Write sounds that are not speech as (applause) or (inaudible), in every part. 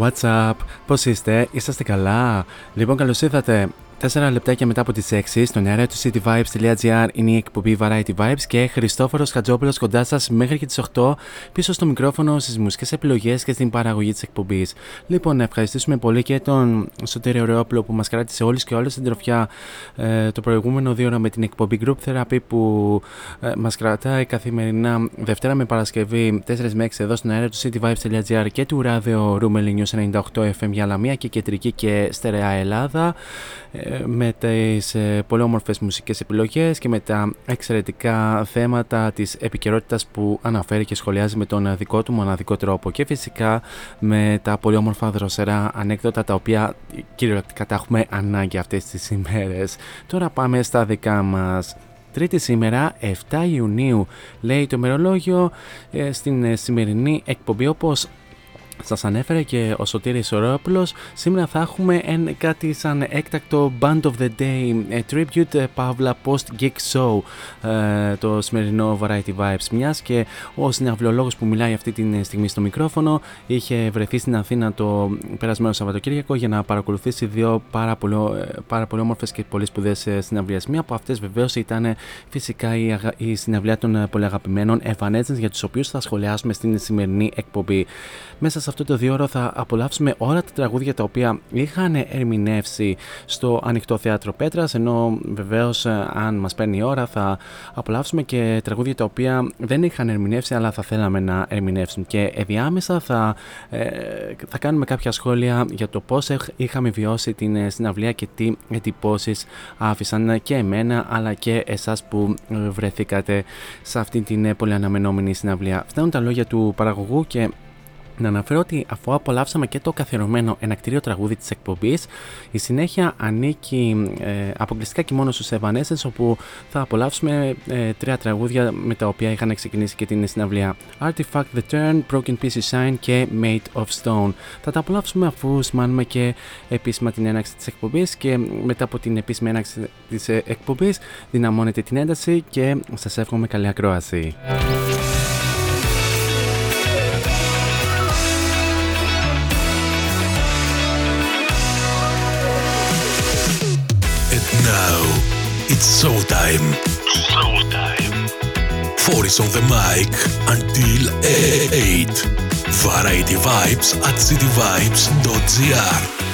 What's up? Πώς είστε; Είσαστε καλά; Λοιπόν, καλώς ήρθατε. 4 λεπτάκια μετά από τις 6 στον αέρα του cityvibes.gr είναι η εκπομπή Variety Vibes και Χριστόφορος Χατζόπουλος κοντά σας μέχρι και τις 8 πίσω στο μικρόφωνο στις μουσικές επιλογές και στην παραγωγή της εκπομπής. Λοιπόν, να ευχαριστήσουμε πολύ και τον Σωτήριο Ρεόπλο που μας κράτησε όλους και όλες την τροφιά ε, το προηγούμενο δύο ώρα με την εκπομπή Group Therapy που ε, μας κρατάει καθημερινά Δευτέρα με Παρασκευή 4 με 6 εδώ στον αέρα του cityvibes.gr και του ράδιο Rumeling News 98 FM για Λαμία και κεντρική και στερεά Ελλάδα ε, με τις ε, πολύ όμορφες μουσικές επιλογές και με τα εξαιρετικά θέματα της επικαιρότητας που αναφέρει και σχολιάζει με τον δικό του μοναδικό τρόπο και φυσικά με τα πολύ όμορφα δροσερά ανέκδοτα τα οποία κυριολεκτικά τα έχουμε ανάγκη αυτές τις ημέρες. Τώρα πάμε στα δικά μας. Τρίτη σήμερα, 7 Ιουνίου, λέει το ημερολόγιο ε, στην ε, σημερινή εκπομπή όπως σας ανέφερε και ο Σωτήρης Ορόπουλος σήμερα θα έχουμε εν, κάτι σαν έκτακτο Band of the Day a Tribute ε, Pavla Post Geek Show ε, το σημερινό Variety Vibes μιας και ο συναυλιολόγος που μιλάει αυτή τη στιγμή στο μικρόφωνο είχε βρεθεί στην Αθήνα το περασμένο Σαββατοκύριακο για να παρακολουθήσει δύο πάρα πολύ, ε, πάρα πολύ όμορφες και πολύ σπουδαίες ε, συναυλίες. Μία από αυτές βεβαίως ήταν φυσικά η, αγα... η συναυλία των ε, πολύ αγαπημένων Evanescence για τους οποίους θα σχολιάσουμε στην σημερινή εκπομπή. Μέσα σε αυτό το δύο ώρο θα απολαύσουμε όλα τα τραγούδια τα οποία είχαν ερμηνεύσει στο ανοιχτό θέατρο Πέτρας. Ενώ βεβαίως, αν μας παίρνει η ώρα, θα απολαύσουμε και τραγούδια τα οποία δεν είχαν ερμηνεύσει, αλλά θα θέλαμε να ερμηνεύσουν. Και ενδιάμεσα θα, ε, θα κάνουμε κάποια σχόλια για το πώς είχαμε βιώσει την ε, συναυλία και τι εντυπώσεις άφησαν και εμένα, αλλά και εσάς που βρεθήκατε σε αυτή την πολύ αναμενόμενη συναυλία. Φτάνουν τα λόγια του παραγωγού και Να αναφέρω ότι αφού απολαύσαμε και το καθιερωμένο ενακτήριο τραγούδι της εκπομπής, η συνέχεια ανήκει ε, αποκλειστικά και μόνο στους Evanescence, όπου θα απολαύσουμε ε, τρία τραγούδια με τα οποία είχαν ξεκινήσει και την συναυλία. Artifact The Turn, Broken Pieces Shine και Made of Stone. Θα τα απολαύσουμε αφού σημάνουμε και επίσημα την έναξη της εκπομπής και μετά από την επίσημη έναξη της εκπομπής δυναμώνεται την ένταση και σας εύχομαι καλή ακρόαση. It's showtime. Showtime. Four is on the mic until 8. Variety Vibes at cityvibes.gr.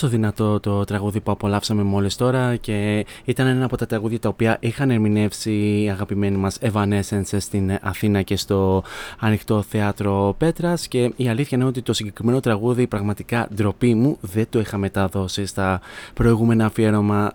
πόσο δυνατό το τραγούδι που απολαύσαμε μόλις τώρα και ήταν ένα από τα τραγούδια τα οποία είχαν ερμηνεύσει οι αγαπημένοι μας Evanescence στην Αθήνα και στο ανοιχτό θέατρο Πέτρας και η αλήθεια είναι ότι το συγκεκριμένο τραγούδι πραγματικά ντροπή μου δεν το είχα μεταδώσει στα προηγούμενα αφιέρωμα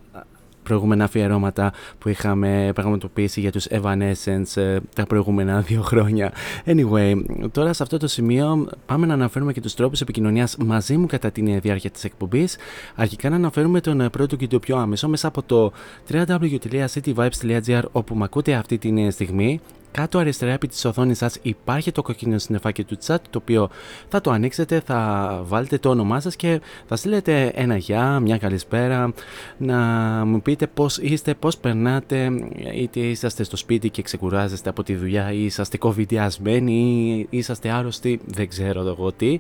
προηγούμενα αφιερώματα που είχαμε πραγματοποιήσει για τους Evanescence ε, τα προηγούμενα (laughs) δύο χρόνια. Anyway, τώρα σε αυτό το σημείο πάμε να αναφέρουμε και τους τρόπους επικοινωνίας μαζί μου κατά τη διάρκεια της εκπομπής. Αρχικά να αναφέρουμε τον πρώτο και το πιο άμεσο μέσα από το www.cityvibes.gr όπου με ακούτε αυτή τη στιγμή κάτω αριστερά επί της οθόνης σας υπάρχει το κοκκίνο συννεφάκι του chat το οποίο θα το ανοίξετε, θα βάλετε το όνομά σας και θα στείλετε ένα γεια, μια καλησπέρα να μου πείτε πώς είστε, πώς περνάτε είτε είσαστε στο σπίτι και ξεκουράζεστε από τη δουλειά ή είσαστε κοβιδιασμένοι ή είσαστε άρρωστοι, δεν ξέρω εγώ τι.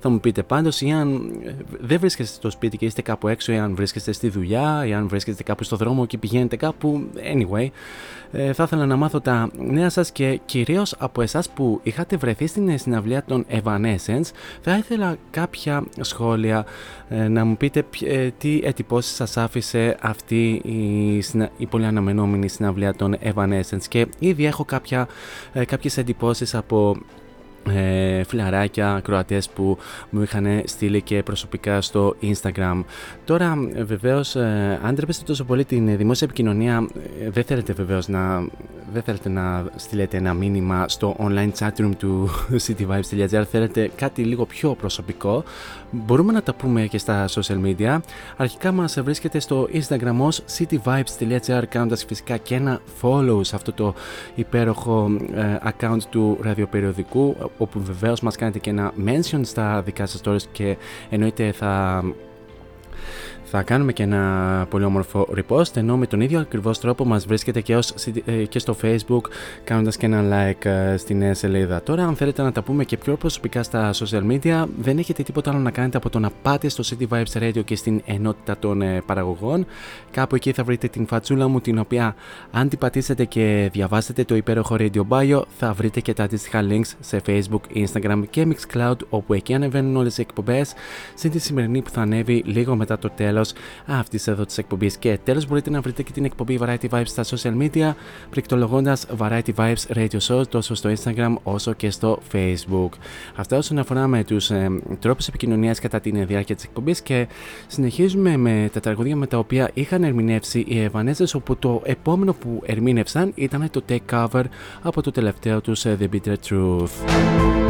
Θα μου πείτε πάντως ή αν δεν βρίσκεστε στο σπίτι και είστε κάπου έξω ή αν βρίσκεστε στη δουλειά ή αν βρίσκεστε κάπου στο δρόμο και πηγαίνετε κάπου anyway ε, θα ήθελα να μάθω τα νέα σας και κυρίως από εσάς που είχατε βρεθεί στην συναυλία των Evanescence θα ήθελα κάποια σχόλια ε, να μου πείτε ε, τι ετυπώσεις σας άφησε αυτή η, η πολύ αναμενόμενη συναυλία των Evanescence. Και ήδη έχω κάποια, ε, κάποιες εντυπώσεις από ε, φιλαράκια, κροατές που μου είχαν στείλει και προσωπικά στο Instagram. Τώρα βεβαίως ε, αν τρέπεστε τόσο πολύ την δημόσια επικοινωνία ε, δεν θέλετε βεβαίως να, δεν θέλετε να στείλετε ένα μήνυμα στο online chatroom του (laughs) cityvibes.gr θέλετε κάτι λίγο πιο προσωπικό μπορούμε να τα πούμε και στα social media. Αρχικά μας βρίσκεται στο Instagram ως cityvibes.gr κάνοντας φυσικά και ένα follow σε αυτό το υπέροχο ε, account του ραδιοπεριοδικού όπου βεβαίως μας κάνετε και ένα mention στα δικά σας stories και εννοείται θα θα κάνουμε και ένα πολύ όμορφο repost ενώ με τον ίδιο ακριβώς τρόπο μας βρίσκεται και, ως, ε, και στο facebook κάνοντας και ένα like ε, στη νέα σελίδα. Τώρα αν θέλετε να τα πούμε και πιο προσωπικά στα social media δεν έχετε τίποτα άλλο να κάνετε από το να πάτε στο City Vibes Radio και στην ενότητα των ε, παραγωγών. Κάπου εκεί θα βρείτε την φατσούλα μου την οποία αν την πατήσετε και διαβάσετε το υπέροχο Radio Bio θα βρείτε και τα αντίστοιχα links σε facebook, instagram και mixcloud όπου εκεί ανεβαίνουν όλες οι εκπομπές συν τη σημερινή που θα ανέβει λίγο μετά το τέλος αυτή εδώ της εκπομπής. Και τέλος, μπορείτε να βρείτε και την εκπομπή Variety Vibes στα social media, πληκτρολογώντα Variety Vibes Radio Show τόσο στο Instagram όσο και στο Facebook. Αυτά όσον αφορά με τους ε, τρόπους επικοινωνίας κατά τη διάρκεια της εκπομπής και συνεχίζουμε με τα τραγούδια με τα οποία είχαν ερμηνεύσει οι Ευανέζε, όπου το επόμενο που ερμήνευσαν ήταν το take cover από το τελευταίο τους ε, The Bitter Truth.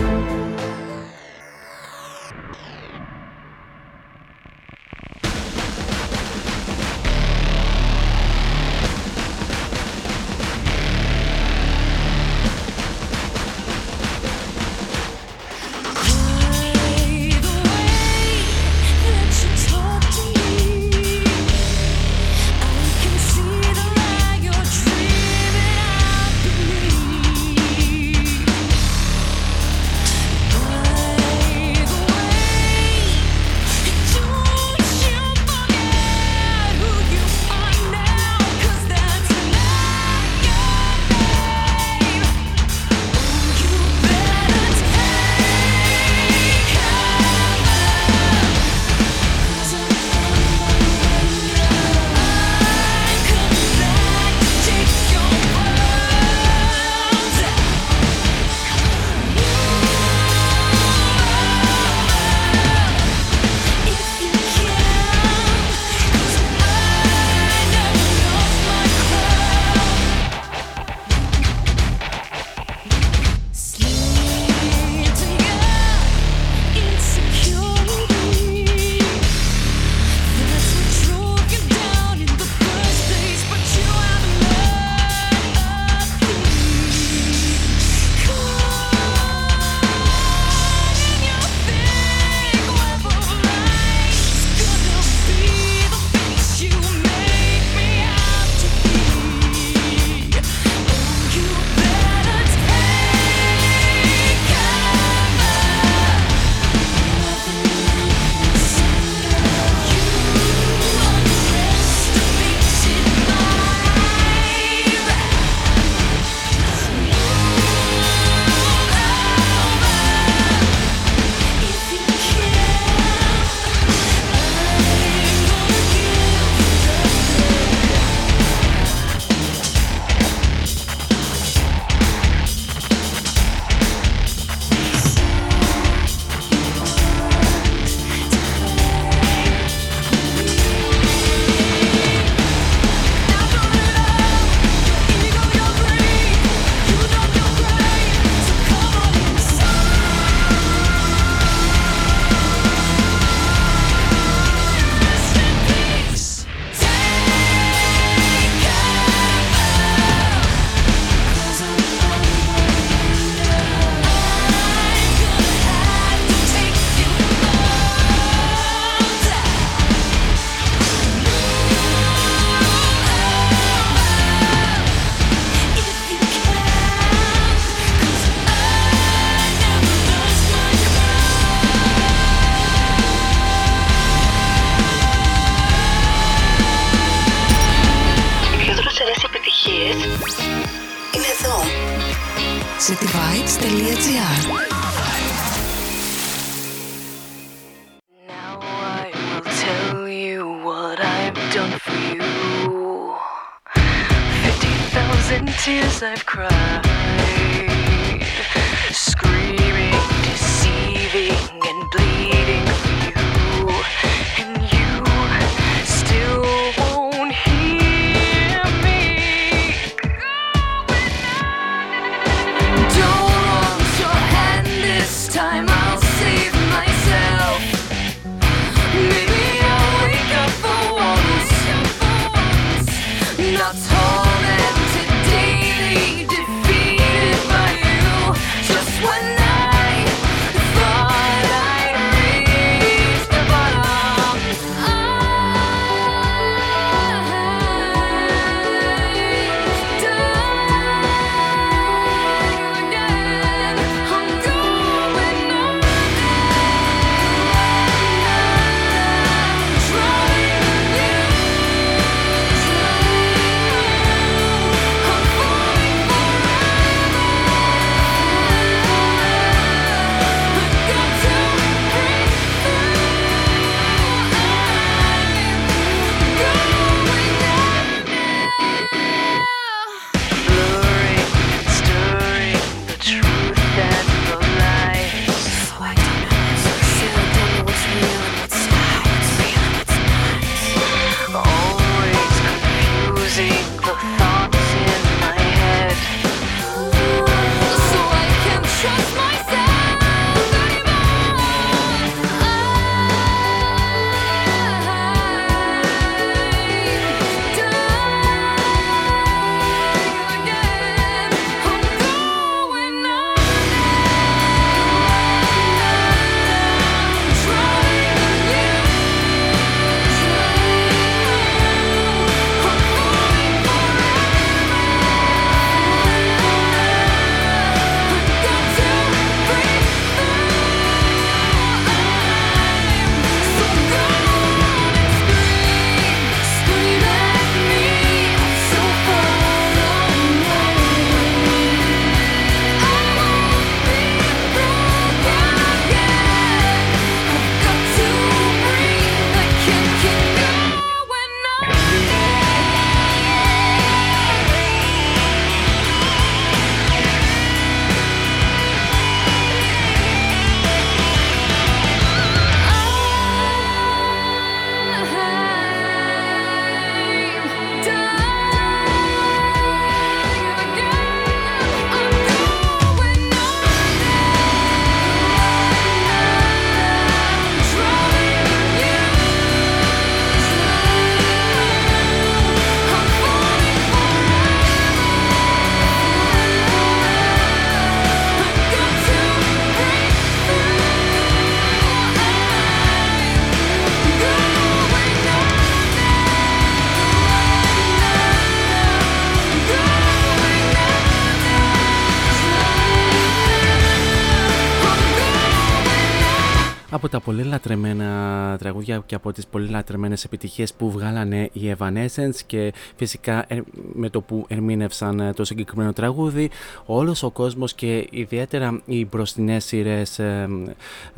Πολύ λατρεμένα τραγούδια και από τις πολύ λατρεμένες επιτυχίες που βγάλανε οι Evanescence και φυσικά ε, με το που ερμήνευσαν ε, το συγκεκριμένο τραγούδι όλος ο κόσμος και ιδιαίτερα οι μπροστινές σειρές ε,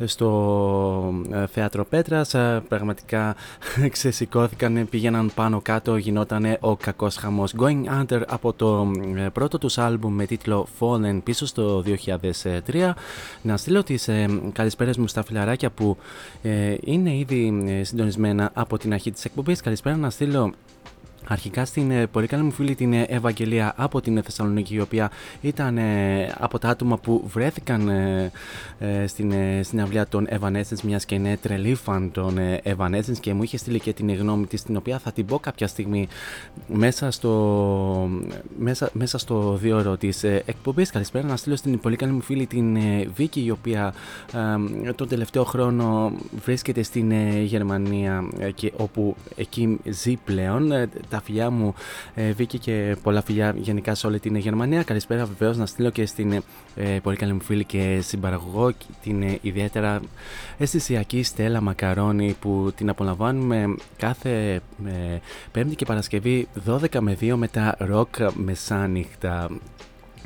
στο Θέατρο Πέτρας πραγματικά (laughs) ξεσηκώθηκαν, πήγαιναν πάνω κάτω, γινόταν ο κακός χαμός. Going Under από το πρώτο τους άλμπουμ με τίτλο Fallen πίσω στο 2003 να στείλω τις καλησπέρες μου στα φιλαράκια που που ε, είναι ήδη ε, συντονισμένα από την αρχή της εκπομπής. Καλησπέρα να στείλω Αρχικά στην ε, πολύ καλή μου φίλη την ε, Ευαγγελία από την Θεσσαλονίκη η οποία ήταν ε, από τα άτομα που βρέθηκαν στην συναυλία των Evanescence μιας και είναι τρελή φαν των Evanescence και μου είχε στείλει και την γνώμη της την οποία θα την πω κάποια στιγμή μέσα στο, μέσα, μέσα στο δύο ώρο της εκπομπής. Καλησπέρα να στείλω στην πολύ καλή μου φίλη την Βίκη η οποία τον τελευταίο χρόνο βρίσκεται στην Γερμανία και όπου εκεί ζει πλέον τα φιλιά μου, ε, Βίκη, και πολλά φιλιά γενικά σε όλη την Γερμανία. Καλησπέρα βεβαίως να στείλω και στην ε, πολύ καλή μου φίλη και συμπαραγωγό, την ε, ιδιαίτερα αισθησιακή Στέλλα Μακαρόνη που την απολαμβάνουμε κάθε ε, Πέμπτη και Παρασκευή 12 με 2 με τα ροκ μεσάνυχτα.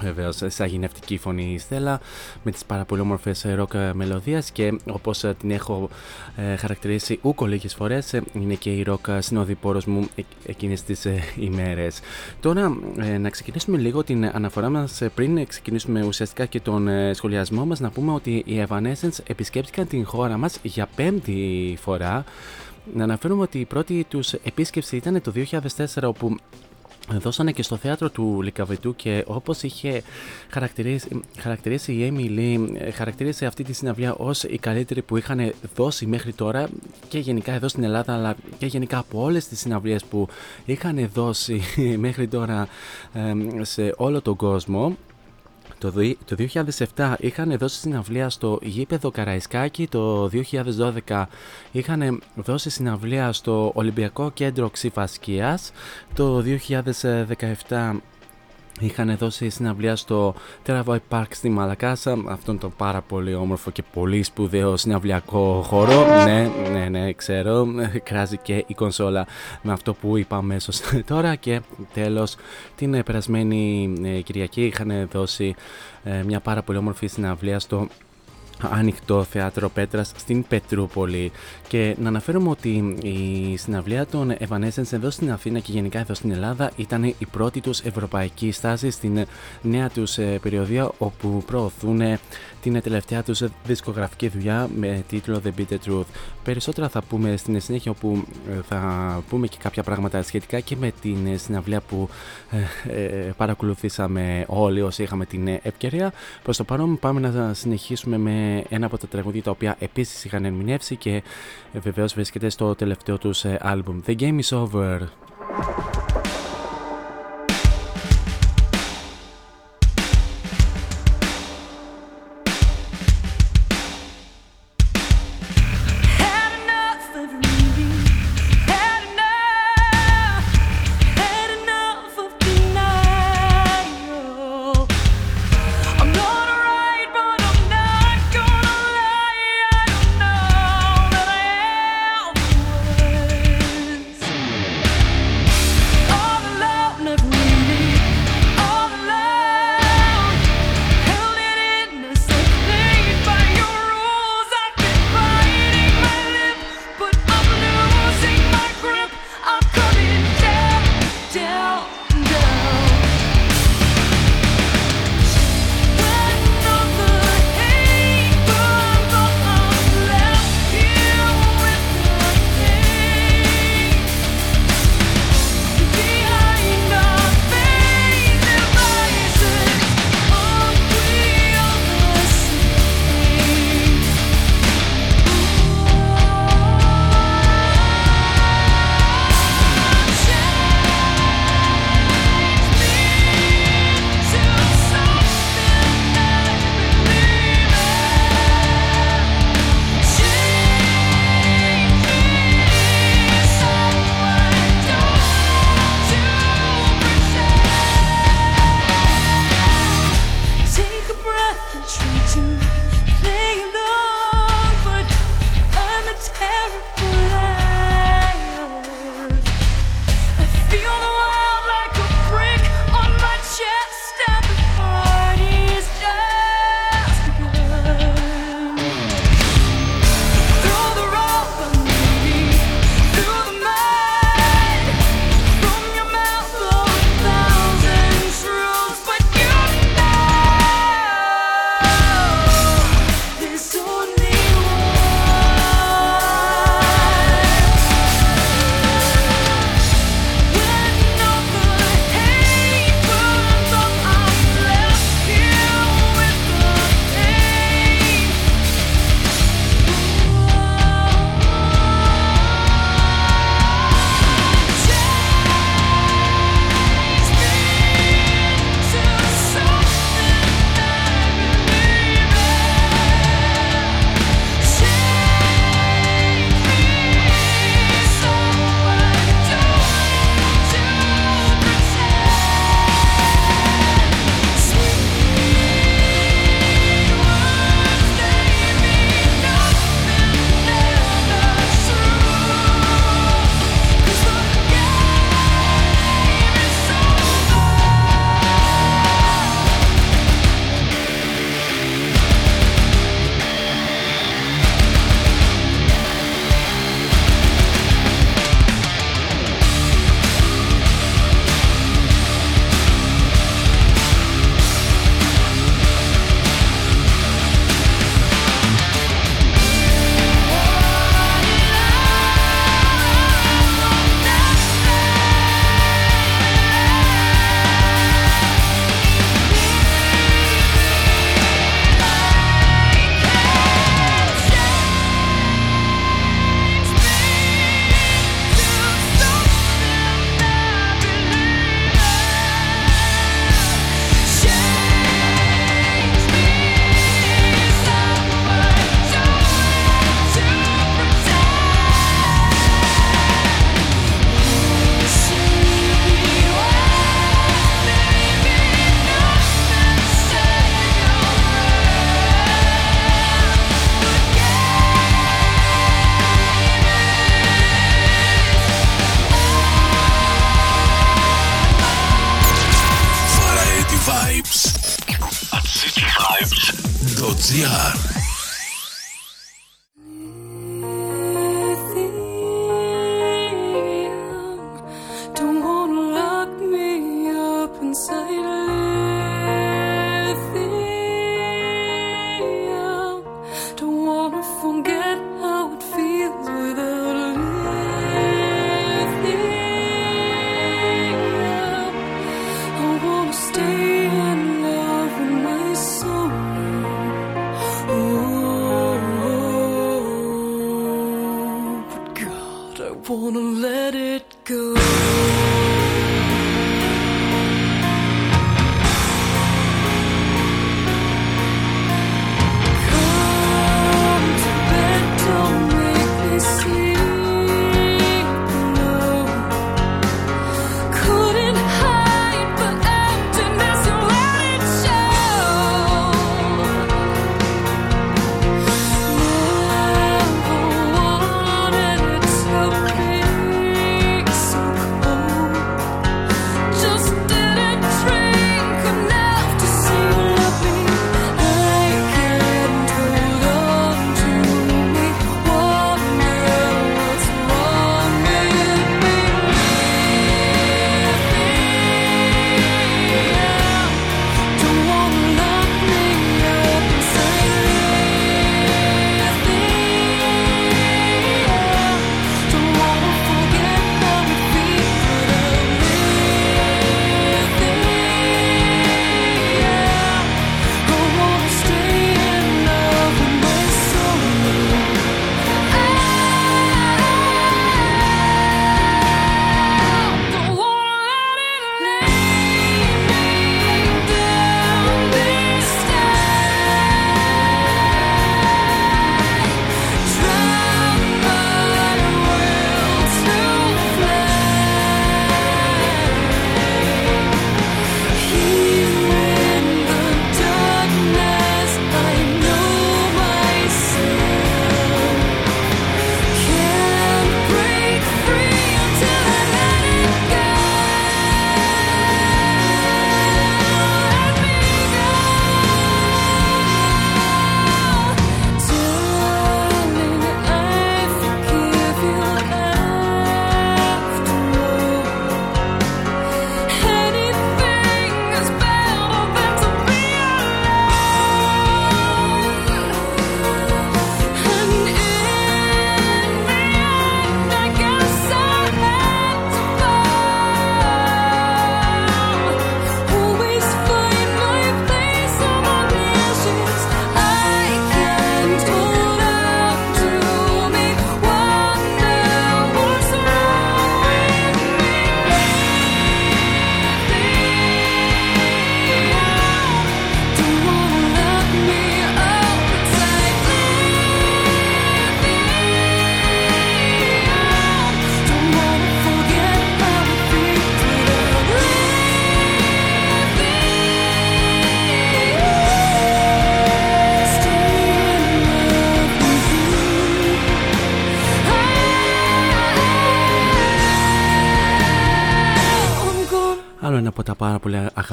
Βεβαίως, σαγηνευτική φωνή η Στέλλα με τις πάρα πολύ όμορφες ροκ μελωδίες και όπως την έχω ε, χαρακτηρίσει ουκ ολίγες φορές, είναι και η ροκ συνοδοιπόρο μου εκείνες τις ε, ημέρες. Τώρα, ε, να ξεκινήσουμε λίγο την αναφορά μας πριν ξεκινήσουμε ουσιαστικά και τον σχολιασμό μας, να πούμε ότι οι Evanescence επισκέπτηκαν την χώρα μας για πέμπτη φορά. Να αναφέρουμε ότι η πρώτη τους επίσκεψη ήταν το 2004 όπου δώσανε και στο θέατρο του Λικαβετού και όπως είχε χαρακτηρίσει, χαρακτηρίσει η Έμιλι, χαρακτήρισε αυτή τη συναυλία ως η καλύτερη που είχαν δώσει μέχρι τώρα και γενικά εδώ στην Ελλάδα αλλά και γενικά από όλες τις συναυλίες που είχαν δώσει (laughs) μέχρι τώρα σε όλο τον κόσμο το, το 2007 είχαν δώσει συναυλία στο γήπεδο Καραϊσκάκη, το 2012 είχαν δώσει συναυλία στο Ολυμπιακό Κέντρο Ξυφασκίας, το 2017 Είχαν δώσει συναυλία στο Teravoy Park στη Μαλακάσα, αυτόν τον πάρα πολύ όμορφο και πολύ σπουδαίο συναυλιακό χώρο. Ναι, ναι, ναι, ξέρω, κράζει και η κονσόλα με αυτό που είπα αμέσως (laughs) τώρα. Και τέλος, την περασμένη ε, Κυριακή είχαν δώσει ε, μια πάρα πολύ όμορφη συναυλία στο ανοιχτό θέατρο Πέτρας στην Πετρούπολη. Και να αναφέρουμε ότι η συναυλία των Evanescence εδώ στην Αθήνα και γενικά εδώ στην Ελλάδα ήταν η πρώτη τους ευρωπαϊκή στάση στην νέα τους ε, περιοδία όπου προωθούν την τελευταία τους δισκογραφική δουλειά με τίτλο The Bitter Truth. Περισσότερα θα πούμε στην συνέχεια όπου ε, θα πούμε και κάποια πράγματα σχετικά και με την συναυλία που ε, παρακολουθήσαμε όλοι όσοι είχαμε την ευκαιρία. Προς το παρόν πάμε να συνεχίσουμε με ένα από τα τραγούδια τα οποία επίσης είχαν ερμηνεύσει και ε, βεβαίως βρίσκεται στο τελευταίο τους ε, άλμπουμ The Game is Over.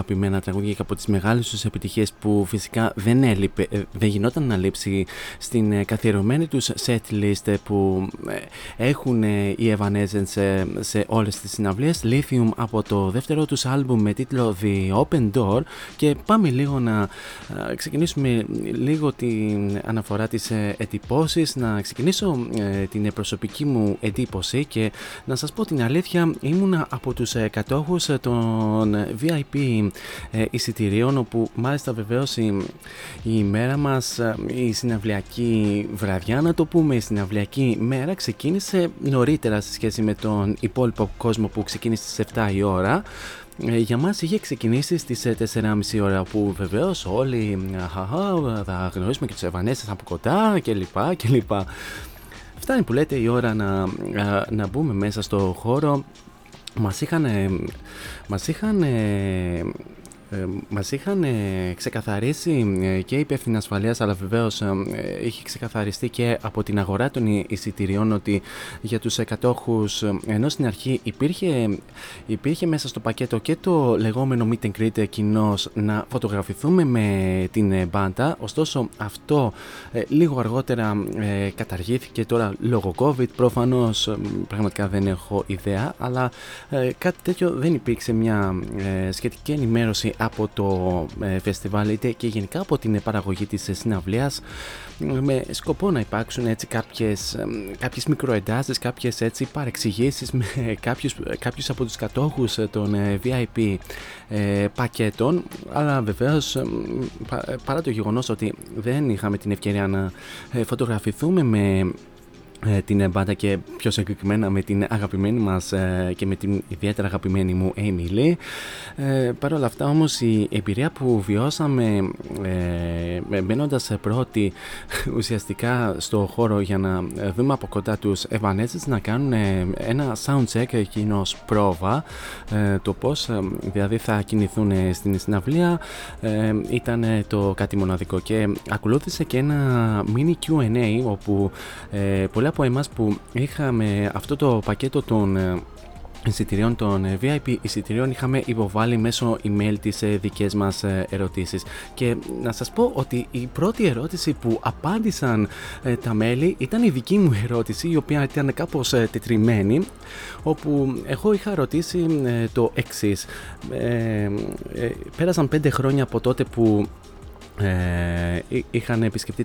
Αγαπημένα τραγούδια και από τις μεγάλες τους επιτυχίες που φυσικά δεν έλειπε, ε, δεν γινόταν να λείψει στην ε, καθιερωμένη τους set list που ε, έχουν οι Evanescence σε, σε όλες τις συναυλίες. Lithium από το δεύτερο τους άλμπουμ με τίτλο The Open Door. Και πάμε λίγο να ξεκινήσουμε λίγο την αναφορά της εντυπώσεις. Να ξεκινήσω την προσωπική μου εντύπωση και να σας πω την αλήθεια ήμουνα από τους κατόχους των VIP ε, εισιτηρίων όπου μάλιστα βεβαίως η, η ημέρα μας, ε, η συναυλιακή βραδιά να το πούμε, η συναυλιακή μέρα ξεκίνησε νωρίτερα σε σχέση με τον υπόλοιπο κόσμο που ξεκίνησε στις 7 η ώρα ε, για μας είχε ξεκινήσει στις 4.30 ώρα που βεβαίως όλοι θα γνωρίσουμε και τους Ευανέστες από κοντά κλπ. κλπ. Φτάνει που λέτε η ώρα να, να μπούμε μέσα στο χώρο μας είχαν, μας είχαν Ε, Μας είχαν ε, ξεκαθαρίσει ε, και η υπεύθυνη ασφαλείας, αλλά βεβαίως είχε ξεκαθαριστεί και από την αγορά των εισιτηριών ότι για τους κατόχου, ενώ στην αρχή υπήρχε, υπήρχε μέσα στο πακέτο και το λεγόμενο meet and greet κοινό να φωτογραφηθούμε με την μπάντα, ωστόσο αυτό λίγο αργότερα καταργήθηκε τώρα λόγω COVID. Προφανώς πραγματικά δεν έχω ιδέα, αλλά κάτι τέτοιο δεν υπήρξε μια σχετική ενημέρωση από το ε, φεστιβάλ είτε και γενικά από την παραγωγή της συναυλίας με σκοπό να υπάρξουν έτσι κάποιες, κάποιες μικροεντάσεις, κάποιες έτσι παρεξηγήσεις με κάποιους, κάποιους από τους κατόχους των ε, VIP ε, πακέτων. Αλλά βεβαίως παρά το γεγονός ότι δεν είχαμε την ευκαιρία να φωτογραφηθούμε με ε, την μπάντα και πιο συγκεκριμένα με την αγαπημένη μας ε, και με την ιδιαίτερα αγαπημένη μου Amy Lee. Ε, Παρ' όλα αυτά όμως η εμπειρία που βιώσαμε ε, μπαίνοντας πρώτη (laughs) ουσιαστικά στο χώρο για να δούμε από κοντά τους Evanescence να κάνουν ένα soundcheck εκείνος πρόβα το πώς δηλαδή θα κινηθούν στην συναυλία ήταν το κάτι μοναδικό και ακολούθησε και ένα mini Q&A όπου πολλοί από εμάς που είχαμε αυτό το πακέτο των ε, εισιτηρίων των ε, VIP εισιτηρίων είχαμε υποβάλει μέσω email τις ε, δικές μας ερωτήσεις. Και να σας πω ότι η πρώτη ερώτηση που απάντησαν τα μέλη ήταν η δική μου ερώτηση η οποία ήταν κάπως τετριμένη όπου εγώ είχα ρωτήσει το εξής. Πέρασαν πέντε χρόνια από τότε που ε, είχαν επισκεφτεί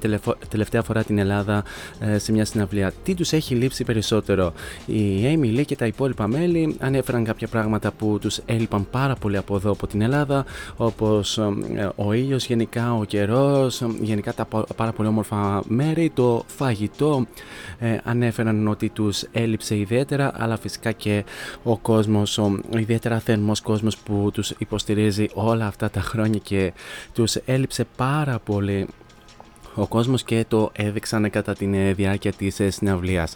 τελευταία φορά την Ελλάδα ε, σε μια συναυλία. Τι τους έχει λείψει περισσότερο. Η Amy Lee και τα υπόλοιπα μέλη; Ανέφεραν κάποια πράγματα που τους έλειπαν πάρα πολύ από εδώ από την Ελλάδα όπως ε, ο ήλιος γενικά, ο καιρός, γενικά τα πάρα πολύ όμορφα μέρη, το φαγητό ανέφεραν ότι τους έλειψε ιδιαίτερα αλλά φυσικά και ο κόσμος, ο ιδιαίτερα θερμός κόσμος που τους υποστηρίζει όλα αυτά τα χρόνια και τους έλειψε πάρα πολύ ο κόσμος και το έδειξαν κατά τη διάρκεια της συναυλίας.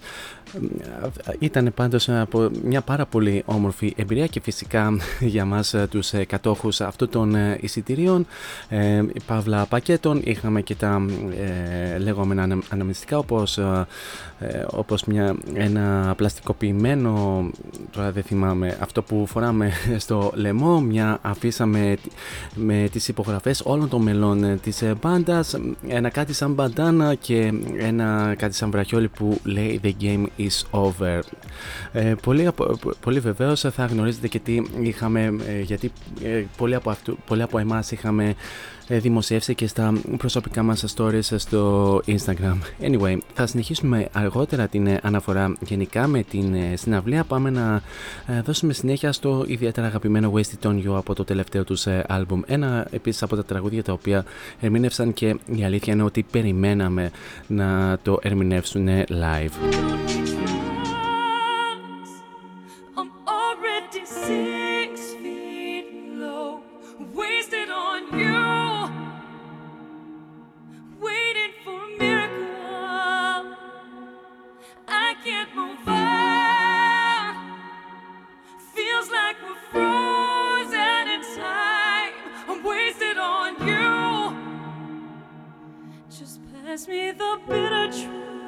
Ήταν πάντως από μια πάρα πολύ όμορφη εμπειρία και φυσικά (laughs) για μας ε, τους ε, κατόχους αυτών των ε, εισιτηρίων. Ε, παύλα πακέτων είχαμε και τα ε, λεγόμενα αναμνηστικά όπως, όπως μια, ένα πλαστικοποιημένο τώρα δεν θυμάμαι αυτό που φοράμε (laughs) στο λαιμό μια αφήσαμε με τις υπογραφές όλων των μελών της μπάντας. Ένα κάτι σαν μπαντάνα και ένα κάτι σαν βραχιόλι που λέει The Game is over. Ε, πολύ, πολύ βεβαίως θα γνωρίζετε και τι είχαμε, ε, γιατί ε, πολλοί, από αυτού, πολλοί από εμάς είχαμε ε, δημοσιεύσει και στα προσωπικά μας stories στο Instagram. Anyway, θα συνεχίσουμε αργότερα την αναφορά γενικά με την συναυλία. Πάμε να δώσουμε συνέχεια στο ιδιαίτερα αγαπημένο Wasted on You από το τελευταίο τους άλμπουμ. Ένα επίσης από τα τραγούδια τα οποία ερμήνευσαν και η αλήθεια είναι ότι περιμέναμε να το ερμηνεύσουν live. Pass me the bitter truth.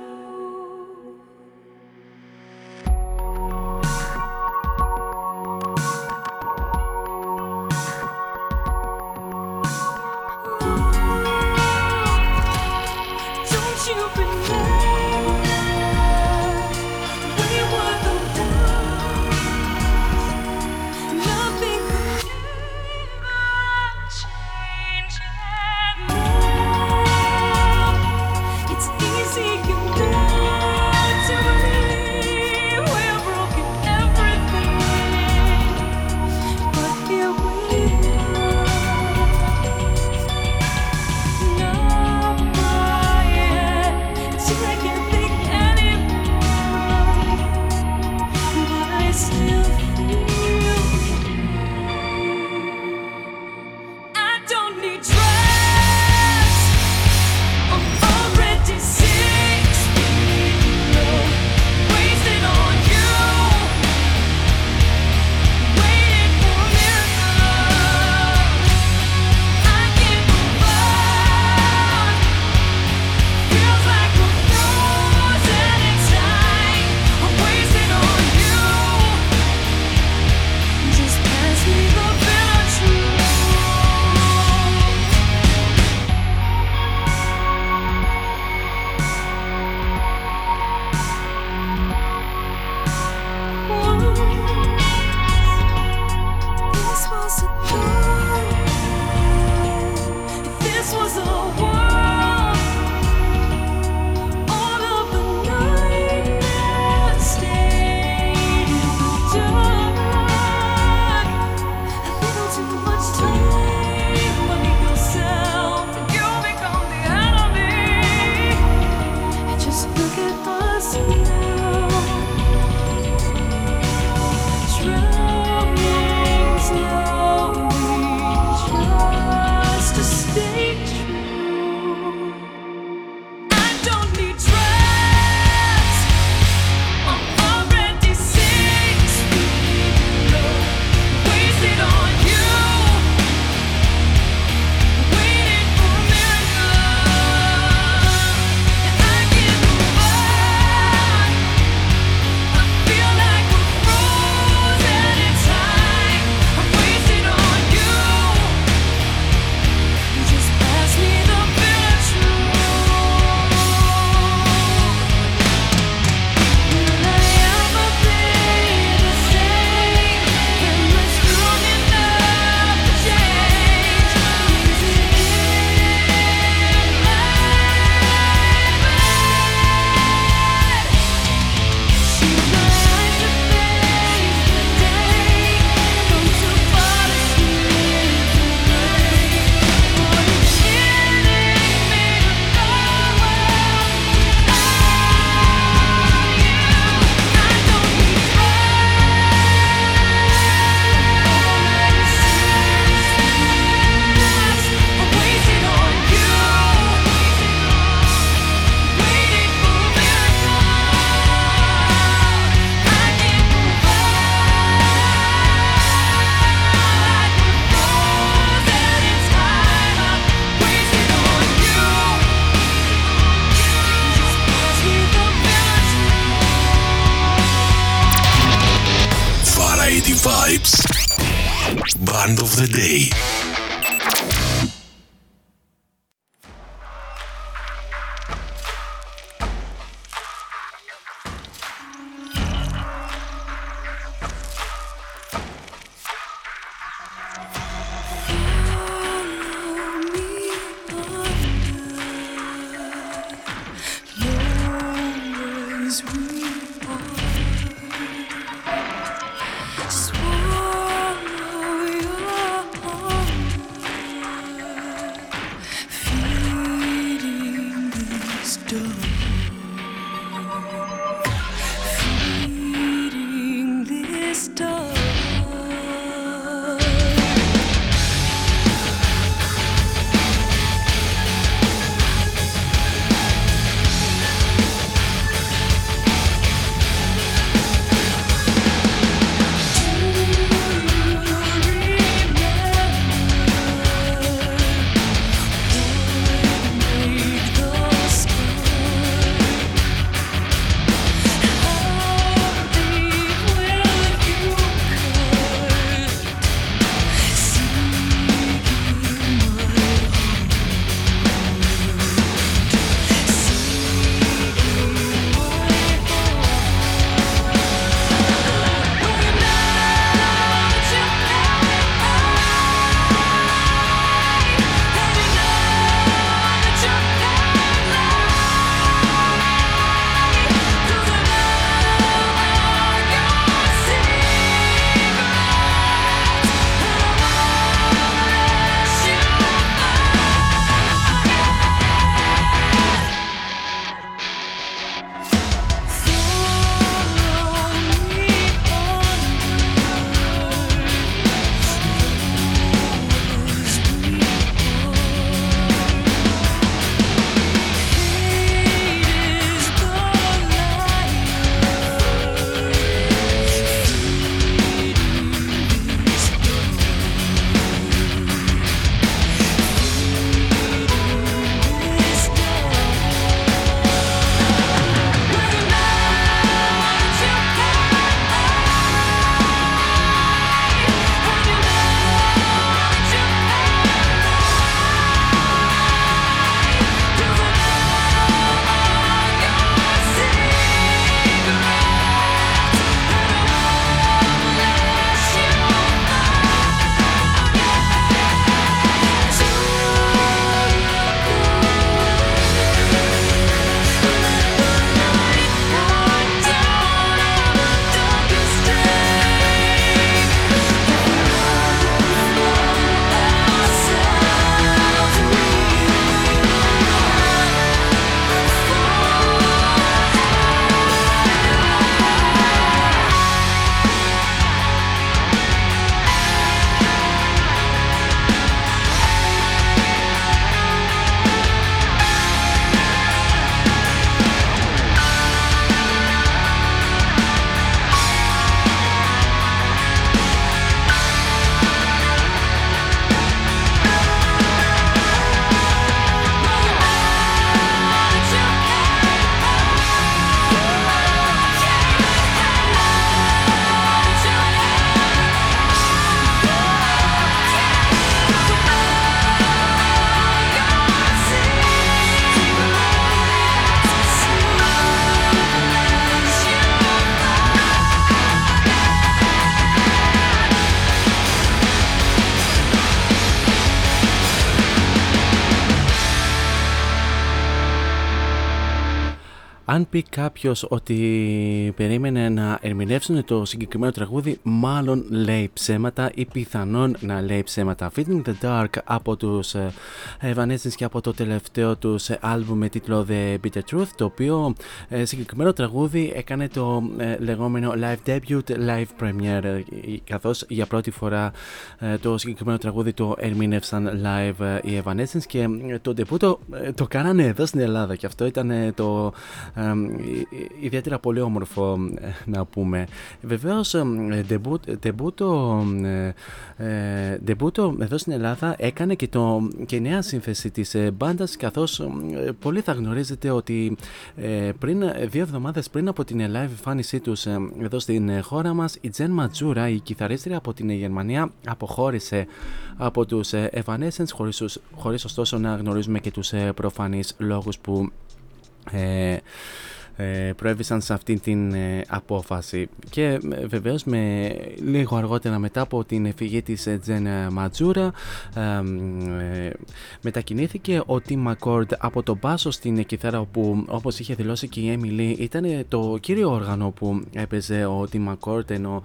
Αν πει κάποιος ότι περίμενε να ερμηνεύσουν το συγκεκριμένο τραγούδι, μάλλον λέει ψέματα ή πιθανόν να λέει ψέματα. Fitting the Dark από τους ε, Evanescence και από το τελευταίο τους ε, άλμπουμ με τίτλο The Bitter Truth, το οποίο ε, συγκεκριμένο τραγούδι έκανε το λεγόμενο live debut, live premiere, καθώς για πρώτη φορά το συγκεκριμένο τραγούδι το ερμήνευσαν live οι Evanescence και το debut το, το κάνανε εδώ στην Ελλάδα και αυτό ήταν το ιδιαίτερα πολύ όμορφο να πούμε. Βεβαίως ντεμπούτο, ντεμπούτο εδώ στην Ελλάδα έκανε και, το, και η νέα σύνθεση της μπάντας καθώς πολλοί θα γνωρίζετε ότι πριν, δύο εβδομάδες πριν από την live εμφάνισή τους εδώ στην χώρα μας η Τζεν Ματζούρα, η κιθαρίστρια από την Γερμανία αποχώρησε από τους Evanescence χωρίς, χωρίς ωστόσο να γνωρίζουμε και τους προφανείς λόγους που ε, ε, προέβησαν σε αυτή την ε, απόφαση. Και ε, βεβαίως με λίγο αργότερα μετά από την φυγή της Τζεν Ματζούρα μετακινήθηκε ο Tim McCord από τον μπάσο στην κιθάρα όπου όπως είχε δηλώσει και η Emily ήταν το κύριο όργανο που έπαιζε ο Tim McCord ενώ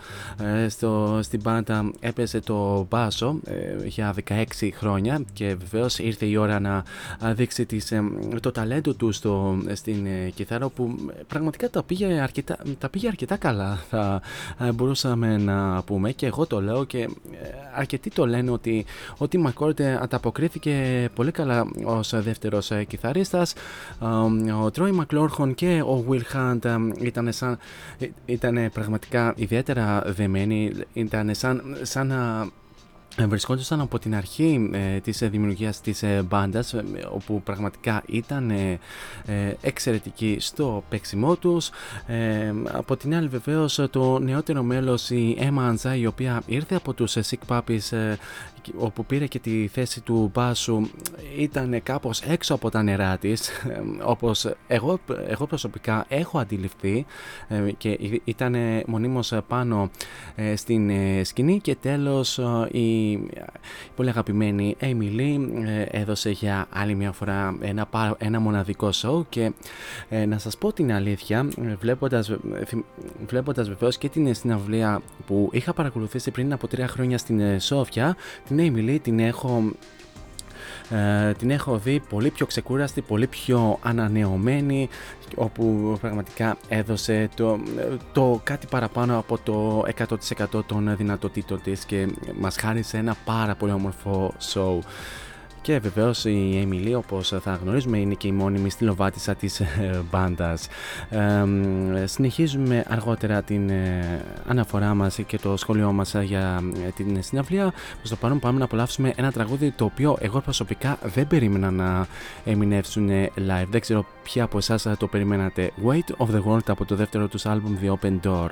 στο, στην πάντα έπαιζε το μπάσο για 16 χρόνια. Και βεβαίως ήρθε η ώρα να δείξει τις, το ταλέντο του στο, στην κιθάρα που πραγματικά τα πήγε αρκετά, τα πήγε αρκετά καλά θα ε, μπορούσαμε να πούμε. Και εγώ το λέω και ε, αρκετοί το λένε ότι ότι Μακόρτε ανταποκρίθηκε πολύ καλά ως δεύτερος ε, κιθαρίστας. Ο Τρόι Μακλόρχον και ο Will Hunt ήταν, σαν, ήταν πραγματικά ιδιαίτερα δεμένοι ήταν σαν, σαν να ε, βρισκόντουσαν από την αρχή ε, της ε, δημιουργίας της ε, μπάντας όπου πραγματικά ήταν ε, εξαιρετικοί στο παίξιμό τους. Από την άλλη βεβαίως το νεότερο μέλος η Emma Anza η οποία ήρθε από τους Sick Puppies όπου πήρε και τη θέση του μπάσου ήταν κάπως έξω από τα νερά της. Όπως εγώ, εγώ προσωπικά έχω αντιληφθεί και ήταν μονίμως πάνω στην σκηνή. Και τέλος η πολύ αγαπημένη Emily έδωσε για άλλη μια φορά ένα, ένα μοναδικό show και ε, να σας πω την αλήθεια βλέποντας, βλέποντας βεβαίως και την συναυλία που είχα παρακολουθήσει πριν από τρία χρόνια στην ε, Σόφια την Emily την έχω ε, την έχω δει πολύ πιο ξεκούραστη, πολύ πιο ανανεωμένη όπου πραγματικά έδωσε το, το κάτι παραπάνω από το 100% των δυνατοτήτων της και μας χάρισε ένα πάρα πολύ όμορφο show. Και βεβαίως η Εμιλή, όπως θα γνωρίζουμε, είναι και η μόνιμη στυλοβάτησα της ε, μπάντας. συνεχίζουμε αργότερα την ε, αναφορά μας και το σχόλιο μας για ε, την συναυλία. Προς το παρόν, πάμε να απολαύσουμε ένα τραγούδι το οποίο εγώ προσωπικά δεν περίμενα να εμεινεύσουν live. Δεν ξέρω ποια από εσάς το περιμένατε. Weight of the World από το δεύτερο τους album The Open Door.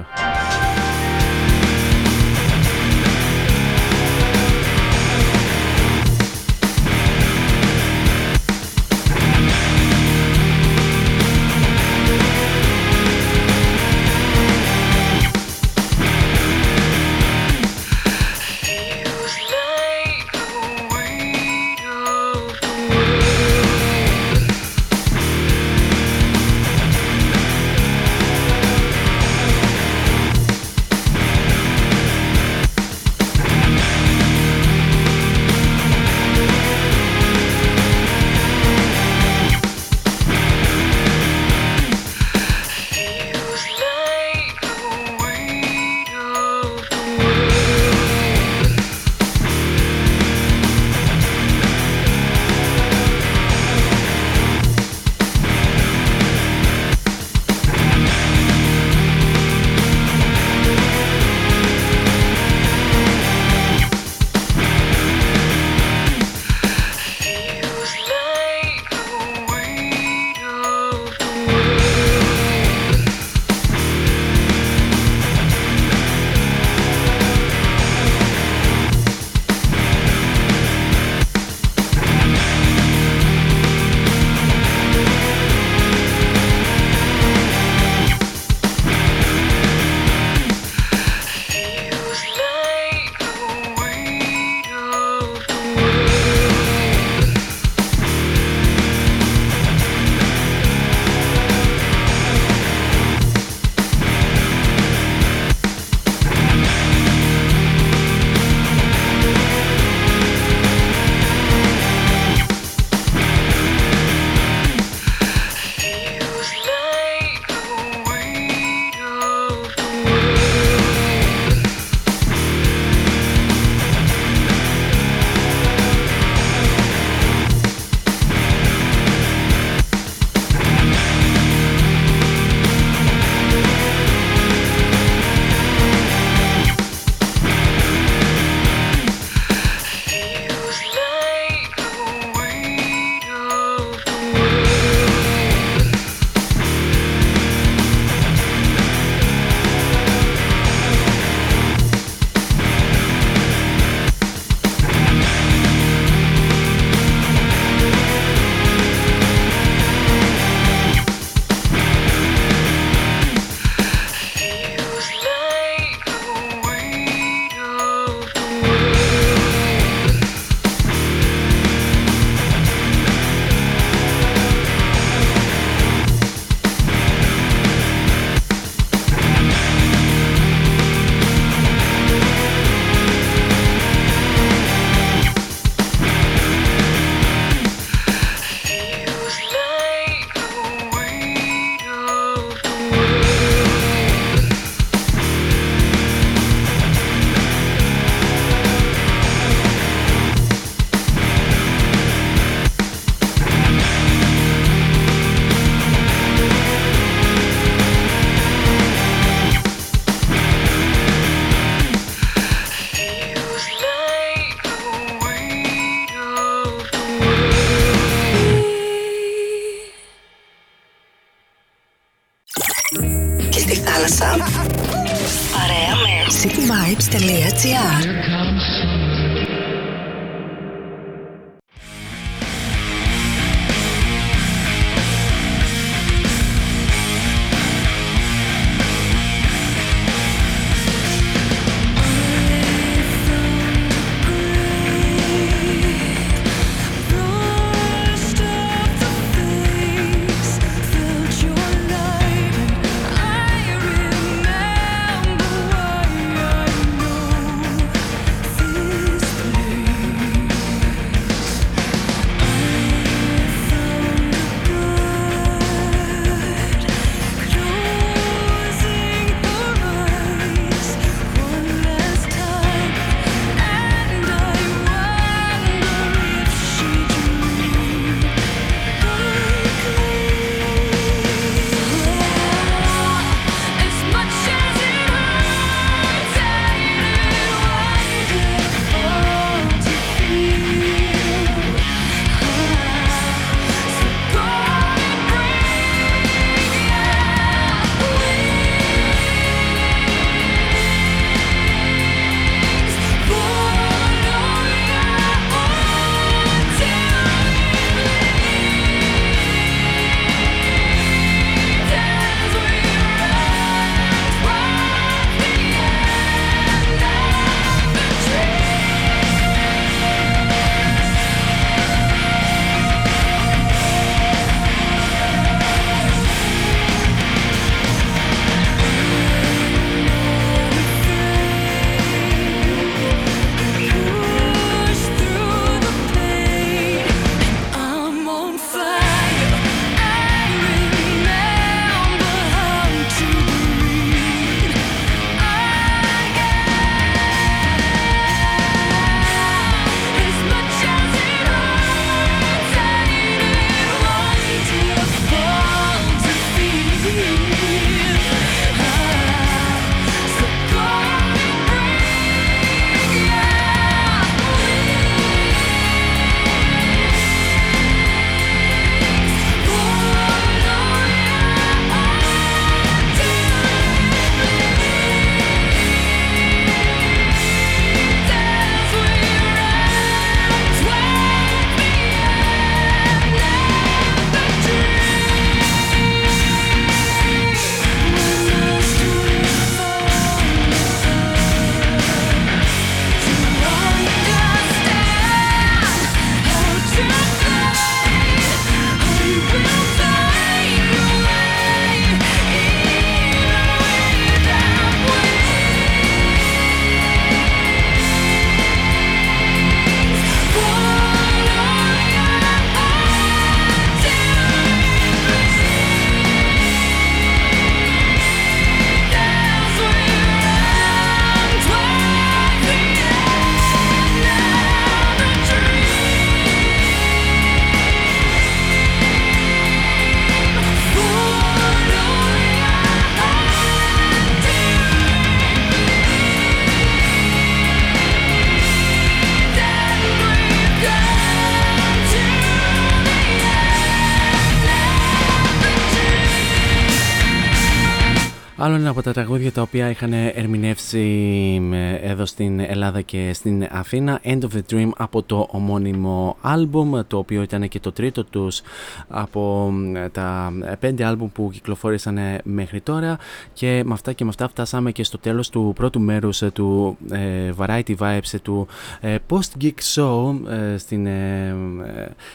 Από τα τραγούδια τα οποία είχαν ερμηνεύσει εδώ στην Ελλάδα και στην Αθήνα. End of the Dream από το ομώνυμο άλμπουμ το οποίο ήταν και το τρίτο τους από τα πέντε άλμπουμ που κυκλοφόρησαν μέχρι τώρα. Και με αυτά και με αυτά φτάσαμε και στο τέλος του πρώτου μέρους του ε, Variety Vibes του ε, Post Geek Show ε, στην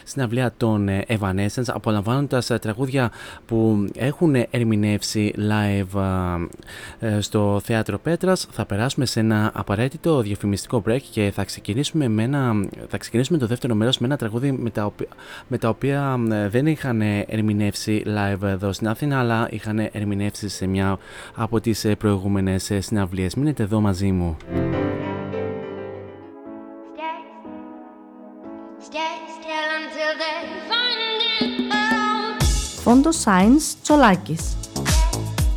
συναυλία των Evanescence απολαμβάνοντας τραγούδια που έχουν ερμηνεύσει live ε, στο Θέατρο Πέτρας. Θα περάσουμε σε ένα απαραίτητο διαφημιστικό break και θα ξεκινήσουμε, με ένα, θα ξεκινήσουμε το δεύτερο μέρος με ένα τραγούδι με τα, οποία, με τα οποία ε, δεν είχαν ερμηνεύσει live εδώ στην Αθήνα αλλά είχαν ερμηνεύσει σε μια από τις ε, προηγούμενες συναυλίες. Μείνετε εδώ μαζί μου. Φόντο Science Τσολάκης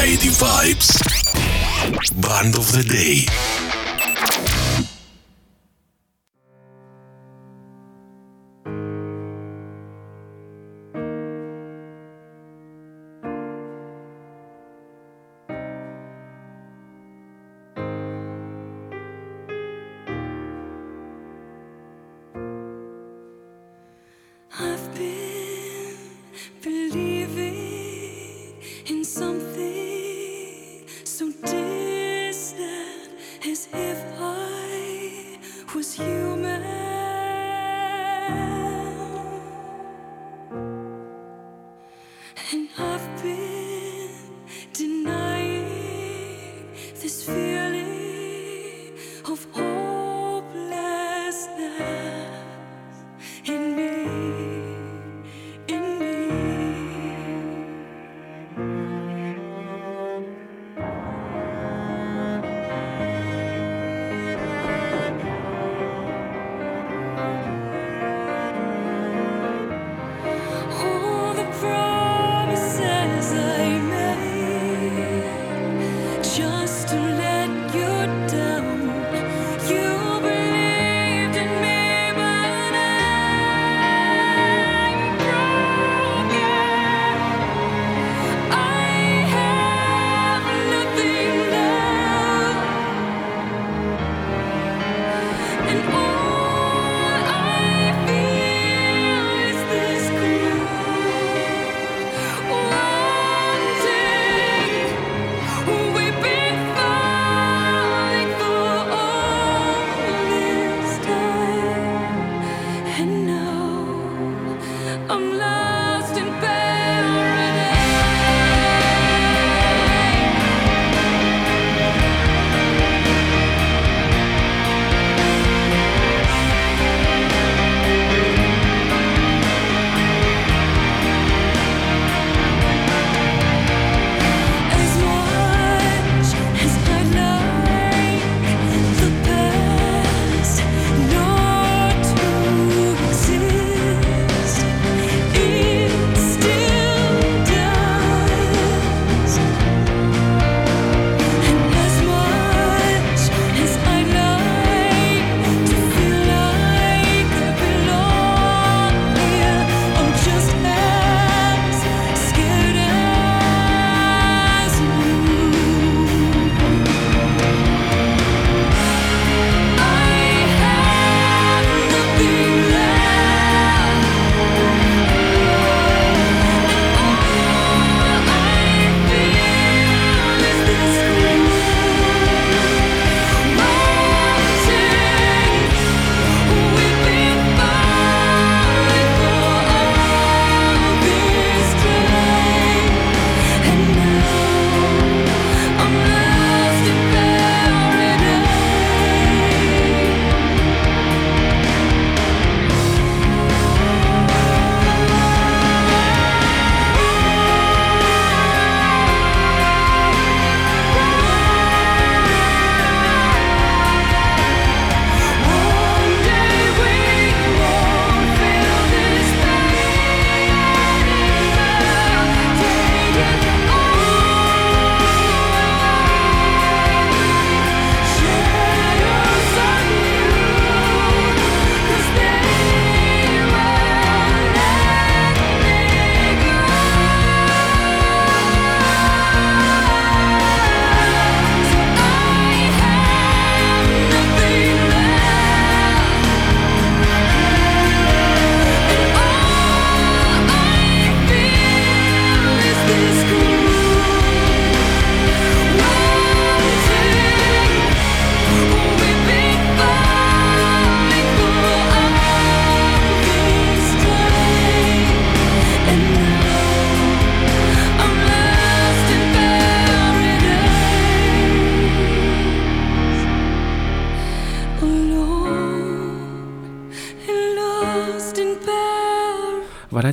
Variety Vibes. Band of the Day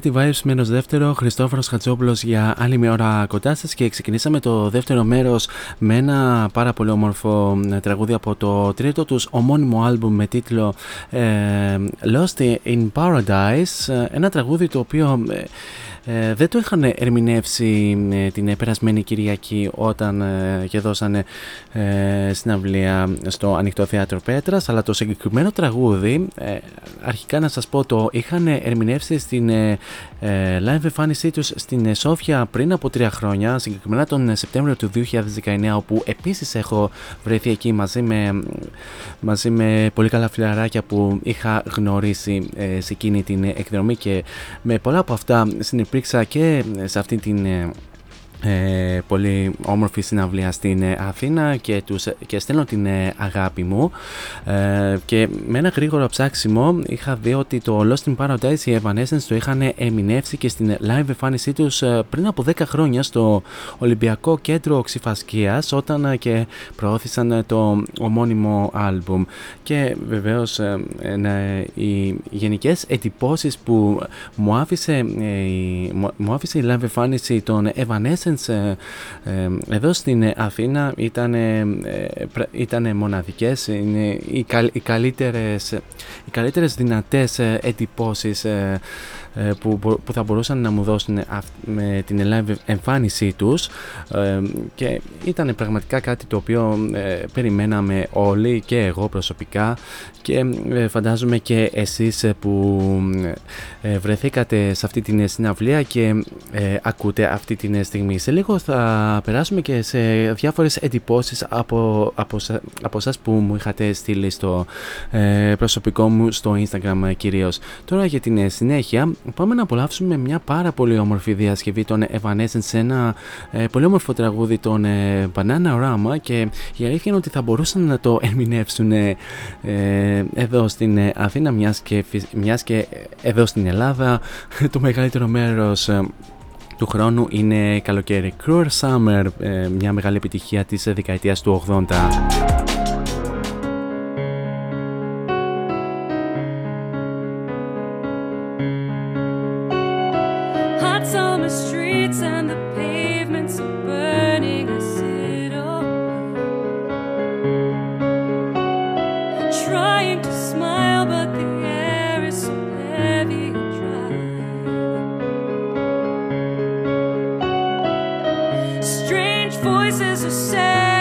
Variety Vibes μέρο δεύτερο, Χριστόφορος Χατζόπουλος για άλλη μια ώρα κοντά σας και ξεκινήσαμε το δεύτερο μέρος με ένα πάρα πολύ όμορφο ε, τραγούδι από το τρίτο τους ομώνυμο άλμπουμ με τίτλο ε, Lost in Paradise. Ε, ένα τραγούδι το οποίο ε, δεν το είχαν ερμηνεύσει ε, την περασμένη Κυριακή όταν ε, και δώσανε ε, συναυλία στο Ανοιχτό Θέατρο Πέτρας. Αλλά το συγκεκριμένο τραγούδι ε, αρχικά να σας πω το είχαν ερμηνεύσει στην live εμφάνισή τους στην Σόφια πριν από τρία χρόνια συγκεκριμένα τον Σεπτέμβριο του 2019 όπου επίσης έχω βρεθεί εκεί μαζί με, μαζί με πολύ καλά φιλαράκια που είχα γνωρίσει σε εκείνη την εκδρομή και με πολλά από αυτά συνεπήρξα και σε αυτή την ε, πολύ όμορφη συναυλία στην ε, Αθήνα και, τους, και στέλνω την ε, αγάπη μου. Ε, και με ένα γρήγορο ψάξιμο είχα δει ότι το Lost in Paradise οι Evanescence το είχαν εμεινεύσει και στην live εμφάνισή τους πριν από 10 χρόνια στο Ολυμπιακό Κέντρο Ξυφασκίας όταν και προώθησαν το ομώνυμο άλμπουμ. Και βεβαίως οι γενικές εντυπώσεις που μου άφησε, μου άφησε η live εμφάνιση των Evanescence ε, ε, εδώ στην Αθήνα ήταν, ε, ήταν μοναδικές, είναι οι, οι, καλύτερες, οι καλύτερες δυνατές εντυπώσεις ε, που, που θα μπορούσαν να μου δώσουν με την live εμφάνισή τους ε, και ήταν πραγματικά κάτι το οποίο ε, περιμέναμε όλοι και εγώ προσωπικά και φαντάζομαι και εσείς που βρεθήκατε σε αυτή την συναυλία και ακούτε αυτή την στιγμή. Σε λίγο θα περάσουμε και σε διάφορες εντυπώσεις από, από, από εσάς που μου είχατε στείλει στο προσωπικό μου στο Instagram κυρίως. Τώρα για την συνέχεια πάμε να απολαύσουμε μια πάρα πολύ όμορφη διασκευή των Evanescence σε ένα ε, πολύ όμορφο τραγούδι των ε, Banana Rama και η αλήθεια είναι ότι θα μπορούσαν να το ερμηνεύσουν ε, εδώ στην Αθήνα μιας και, μιας και εδώ στην Ελλάδα (laughs) το μεγαλύτερο μέρος του χρόνου είναι καλοκαίρι. Cruel Summer, μια μεγάλη επιτυχία της δεκαετίας του 80. voices of sound.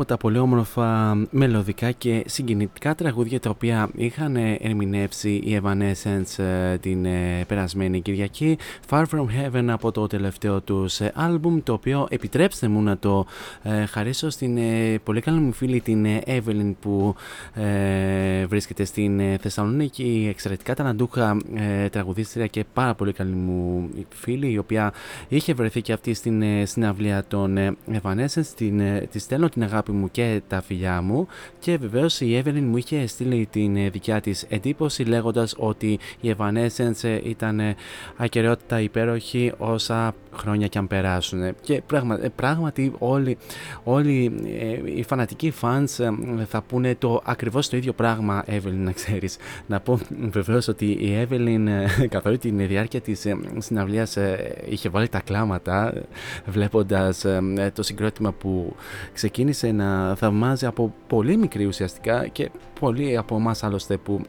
Από τα πολύ όμορφα μελωδικά και συγκινητικά τραγούδια τα οποία είχαν ε, ερμηνεύσει οι Evanescence ε, την ε, περασμένη Κυριακή. Far From Heaven από το τελευταίο τους ε, άλμπουμ το οποίο επιτρέψτε μου να το ε, χαρίσω στην ε, πολύ καλή μου φίλη την ε, Evelyn που ε, βρίσκεται στην ε, Θεσσαλονίκη. Εξαιρετικά ταλαντούχα ε, τραγουδίστρια και πάρα πολύ καλή μου φίλη η οποία είχε βρεθεί και αυτή στην ε, συναυλία των ε, Evanescence. Την, ε, της στέλνω την αγάπη μου και τα φιλιά μου. Και βεβαίως η Evelyn μου είχε στείλει την ε, δικιά της εντύπωση λέγοντας ότι η Evanescence ε, ήταν ε, ακαιρεότητα υπέροχη όσα χρόνια και αν περάσουν και πράγμα, ε, πράγματι όλοι, όλοι ε, οι φανατικοί fans ε, θα πούνε το ακριβώς το ίδιο πράγμα Evelyn να ξέρεις. Να πω βεβαίως ότι η Evelyn ε, (laughs) καθ' όλη τη διάρκεια της ε, συναυλίας ε, είχε βάλει τα κλάματα ε, βλέποντας ε, το συγκρότημα που ξεκίνησε άρχισε να θαυμάζει από πολύ μικρή ουσιαστικά και πολλοί από εμάς άλλωστε που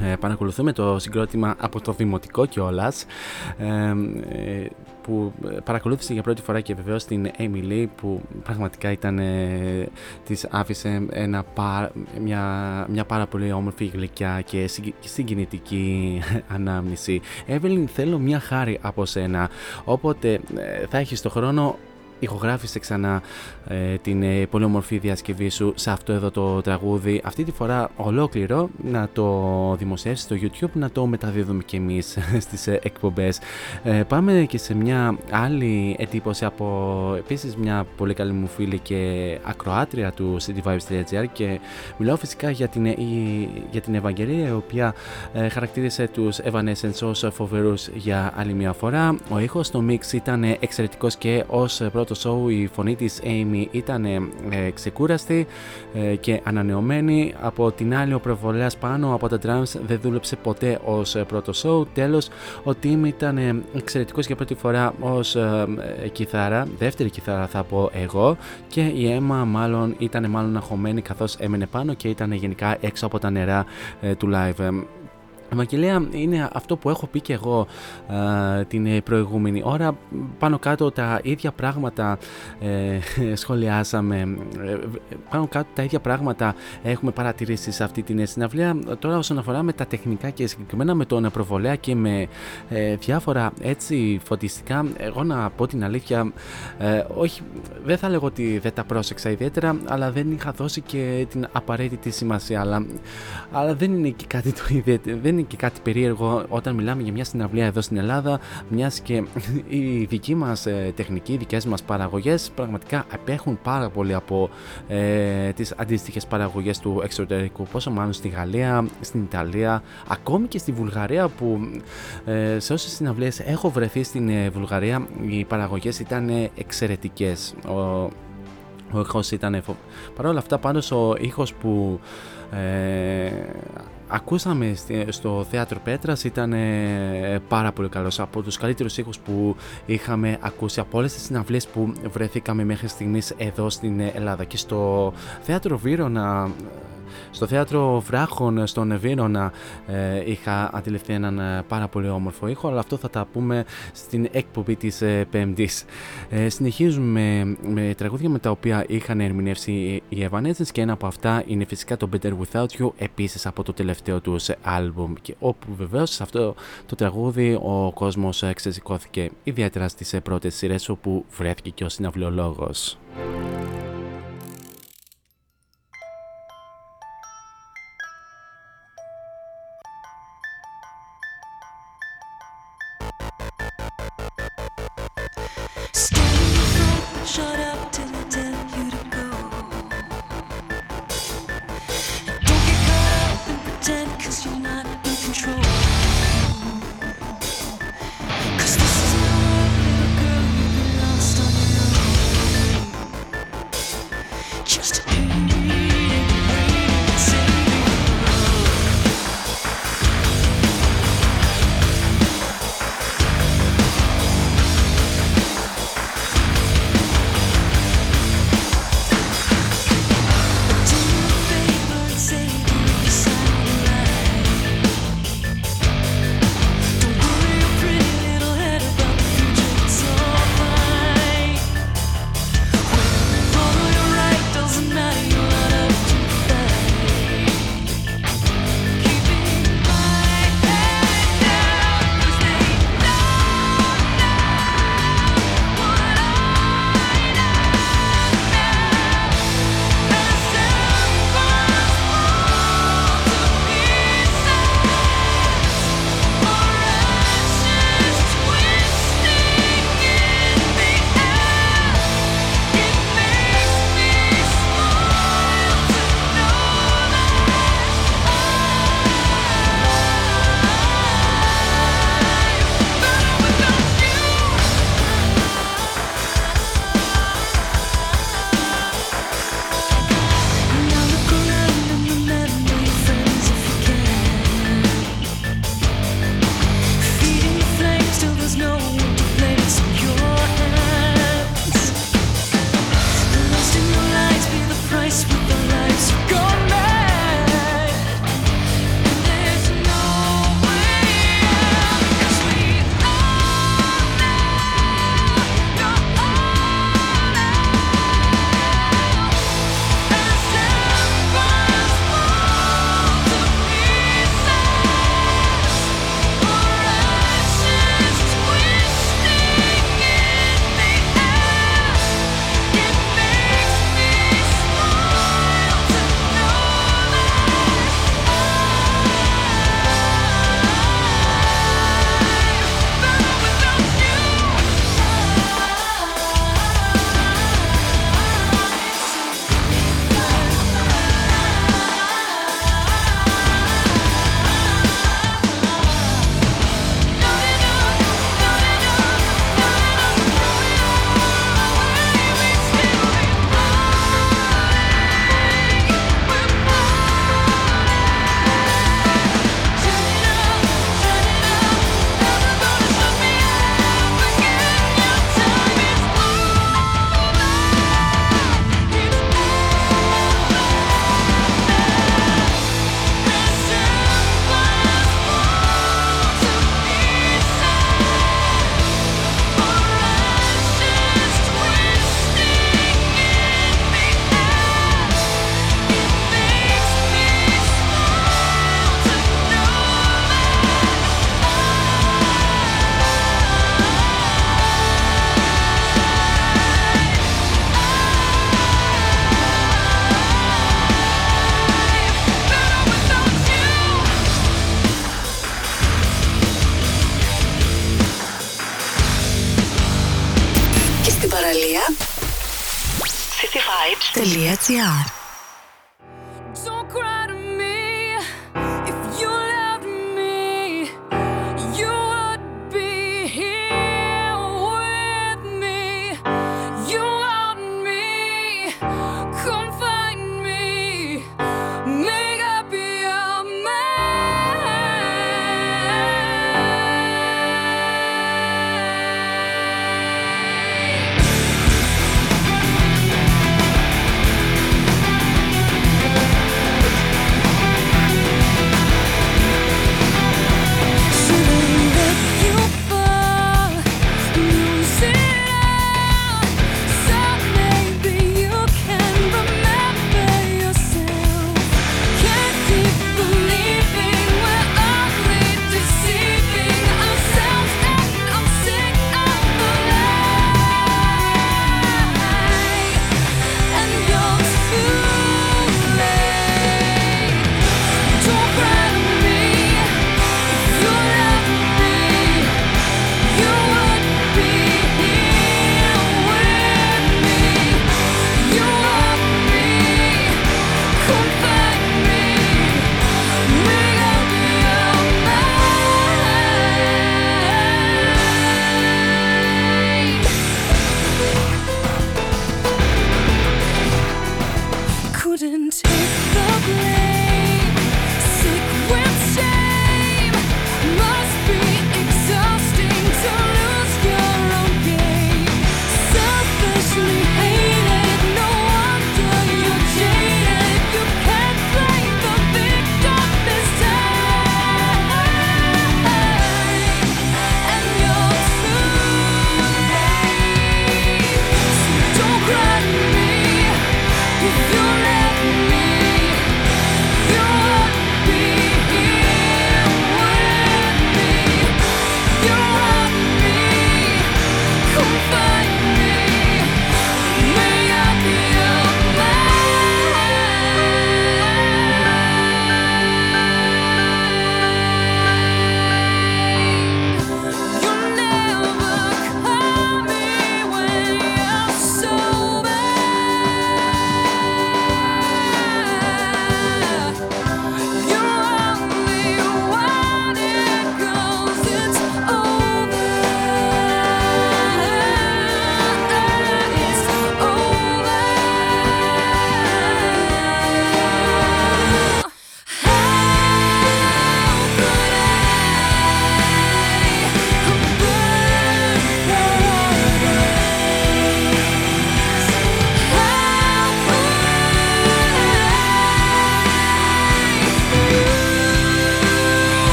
ε, παρακολουθούμε το συγκρότημα από το δημοτικό κιόλας. Ε, ε, που παρακολούθησε για πρώτη φορά και βεβαίως την Emily που πραγματικά ήταν ε, της άφησε ένα, πα- μια, μια πάρα πολύ όμορφη γλυκιά και συγκι- συγκινητική (laughs) ανάμνηση. Evelyn θέλω μια χάρη από σένα όποτε ε, θα έχεις το χρόνο ηχογράφησε ξανά ε, την ε, πολύ όμορφη διασκευή σου σε αυτό εδώ το τραγούδι. Αυτή τη φορά ολόκληρο να το δημοσιεύσεις στο YouTube να το μεταδίδουμε και εμείς (laughs) στις ε, εκπομπές. Ε, πάμε και σε μια άλλη εντύπωση από επίσης μια πολύ καλή μου φίλη και ακροάτρια του cityvibes.gr και μιλάω φυσικά για την, ε, η- για την Ευαγγελία η οποία ε, χαρακτήρισε τους Evanescence ως φοβερούς για άλλη μια φορά. Ο ήχος στο mix ήταν ε, εξαιρετικός και ως ε, πρώτο show η φωνή της Amy ήταν ε, ε, ξεκούραστη ε, και ανανεωμένη από την άλλη ο προβολέας πάνω από τα drums δεν δούλεψε ποτέ ως ε, πρώτο show τέλος ο Tim ήταν ε, εξαιρετικός για πρώτη φορά ως ε, ε, κιθάρα δεύτερη κιθάρα θα πω εγώ και η Έμα μάλλον ήταν μάλλον αγχωμένη καθώς έμενε πάνω και ήταν γενικά έξω από τα νερά ε, του live. Ε, Ευαγγελία είναι αυτό που έχω πει και εγώ ε, την ε, προηγούμενη ώρα. Πάνω κάτω τα ίδια πράγματα ε, (laughs) σχολιάσαμε. Ε, πάνω κάτω τα ίδια πράγματα έχουμε παρατηρήσει σε αυτή την συναυλία. Τώρα όσον αφορά με τα τεχνικά και συγκεκριμένα με τον προβολέα και με ε, διάφορα έτσι φωτιστικά εγώ να πω την αλήθεια ε, όχι δεν θα λέγω ότι δεν τα πρόσεξα ιδιαίτερα αλλά δεν είχα δώσει και την απαραίτητη σημασία αλλά, αλλά δεν είναι και κάτι το ιδιαίτερο δεν είναι και κάτι περίεργο όταν μιλάμε για μια συναυλία εδώ στην Ελλάδα μιας και (laughs) οι δικοί μας ε, τεχνικοί, οι δικές μας παραγωγές πραγματικά απέχουν πάρα πολύ από ε, τις αντίστοιχες παραγωγές του εξωτερικού πόσο μάλλον στη Γαλλία, στην Ιταλία ακόμη και στη Βουλγαρία που ε, σε όσες συναυλίες έχω βρεθεί στην ε, Βουλγαρία οι παραγωγές ήταν ε, εξαιρετικές. Ο, ο ήχος ήταν φο... Παρ' όλα αυτά πάντως ο ήχος που ε, ακούσαμε στη- στο θέατρο Πέτρας ήταν ε, πάρα πολύ καλός. Από τους καλύτερους ήχους που είχαμε ακούσει από όλες τις συναυλίες που βρεθήκαμε μέχρι στιγμής εδώ στην Ελλάδα. Και στο θέατρο Βύρονα στο θέατρο Βράχων στον Βύρονα ε, είχα αντιληφθεί έναν ε, πάρα πολύ όμορφο ήχο αλλά αυτό θα τα πούμε στην εκπομπή της ε, Πέμπτης. Ε, συνεχίζουμε με, με τραγούδια με τα οποία είχαν ερμηνεύσει οι Evanescence και ένα από αυτά είναι φυσικά το Better Without You επίσης από το τελευταίο τους άλμπουμ και όπου βεβαίως σε αυτό το τραγούδι ο κόσμος ε, ξεσηκώθηκε ιδιαίτερα στις ε, πρώτες σειρές όπου βρέθηκε και ο συναυλιολόγος. RTR.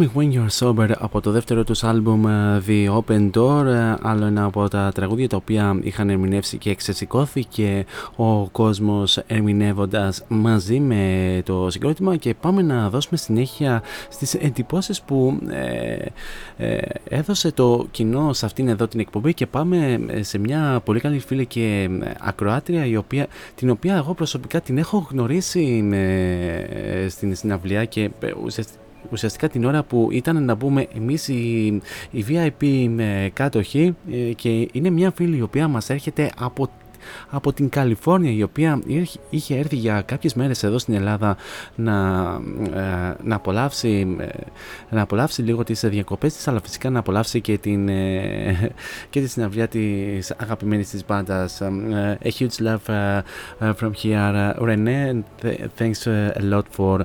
Me When You're Sober από το δεύτερο τους άλμπουμ ε, The Open Door. Ε, άλλο ένα από τα τραγούδια τα οποία είχαν ερμηνεύσει και εξεσηκώθηκε ο κόσμος ερμηνεύοντας μαζί με το συγκρότημα. Και πάμε να δώσουμε συνέχεια στις εντυπώσεις που ε, ε, έδωσε το κοινό σε αυτήν εδώ την εκπομπή. Και πάμε σε μια πολύ καλή φίλη και ε, ακροάτρια η οποία, την οποία εγώ προσωπικά την έχω γνωρίσει ε, στην συναυλία και ε, ουσιαστικά ουσιαστικά την ώρα που ήταν να μπούμε εμείς οι, οι VIP με κάτοχοι ε, και είναι μια φίλη η οποία μας έρχεται από από την Καλιφόρνια η οποία ήρχε- είχε έρθει για κάποιες μέρες εδώ στην Ελλάδα να, ε, να, απολαύσει, ε, να απολαύσει λίγο τις διακοπές της αλλά φυσικά να απολαύσει και την, ε, και τη συναυλία της αγαπημένης της μπάντας. Ε, A huge love uh, uh, from here. Uh, Renee, and th- thanks uh, a lot for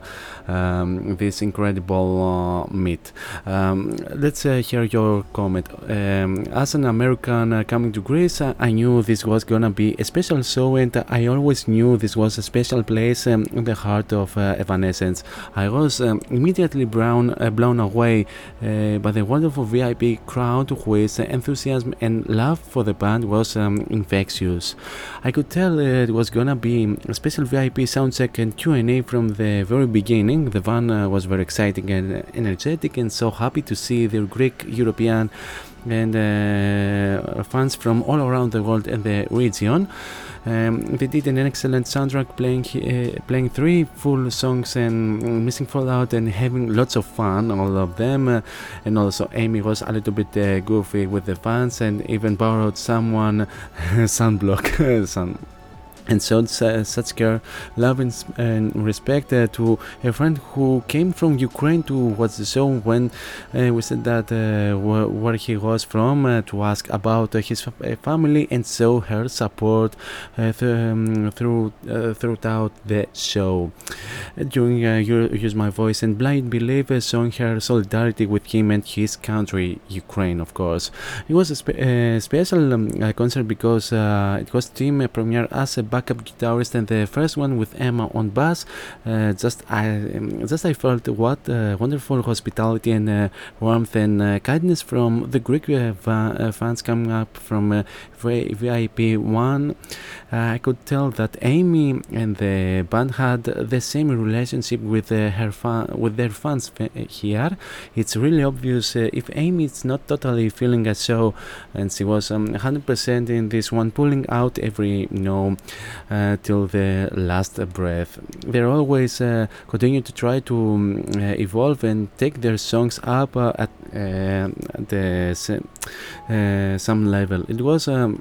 um, this incredible uh, meet. Um, let's uh, hear your comment. Um, as an American uh, coming to Greece, uh, I knew this was gonna be be special show, and I always knew this was a special place um, in the heart of uh, Evanescence. I was um, immediately blown, uh, blown away uh, by the wonderful VIP crowd whose enthusiasm and love for the band was um, infectious. I could tell it was gonna be a special VIP soundcheck and Q&A from the very beginning. The van uh, was very exciting and energetic, and so happy to see the Greek, European, and uh, fans from all around the world and the region. Um, they did an excellent soundtrack, playing uh, playing three full songs and missing Fallout and having lots of fun, all of them. Uh, and also Amy was a little bit uh, goofy with the fans and even borrowed someone (laughs) sunblock, (laughs) sun and su- such care, love, and, and respect uh, to a friend who came from Ukraine to watch the show when uh, we said that uh, wh- where he was from uh, to ask about uh, his uh, family and show her support th- um, through throughout the show. During use my voice and blind belief, uh, showing her solidarity with him and his country, Ukraine, of course. It was a spe- special um, concert because it was team premiere as a backup guitarist and the first one with Emma on bass. Uh, just I um, just I felt what wonderful hospitality and uh, warmth and uh, kindness from the Greek fans coming up from VIP one. Uh, I could tell that Amy and the band had the same relationship with uh, her fan with their fans here. It's really obvious uh, if Amy is not totally feeling a show, and she was um, 100% in this one, pulling out every no till the last breath. They're always continue to try to um, evolve and take their songs up at, the some level. It was. Um,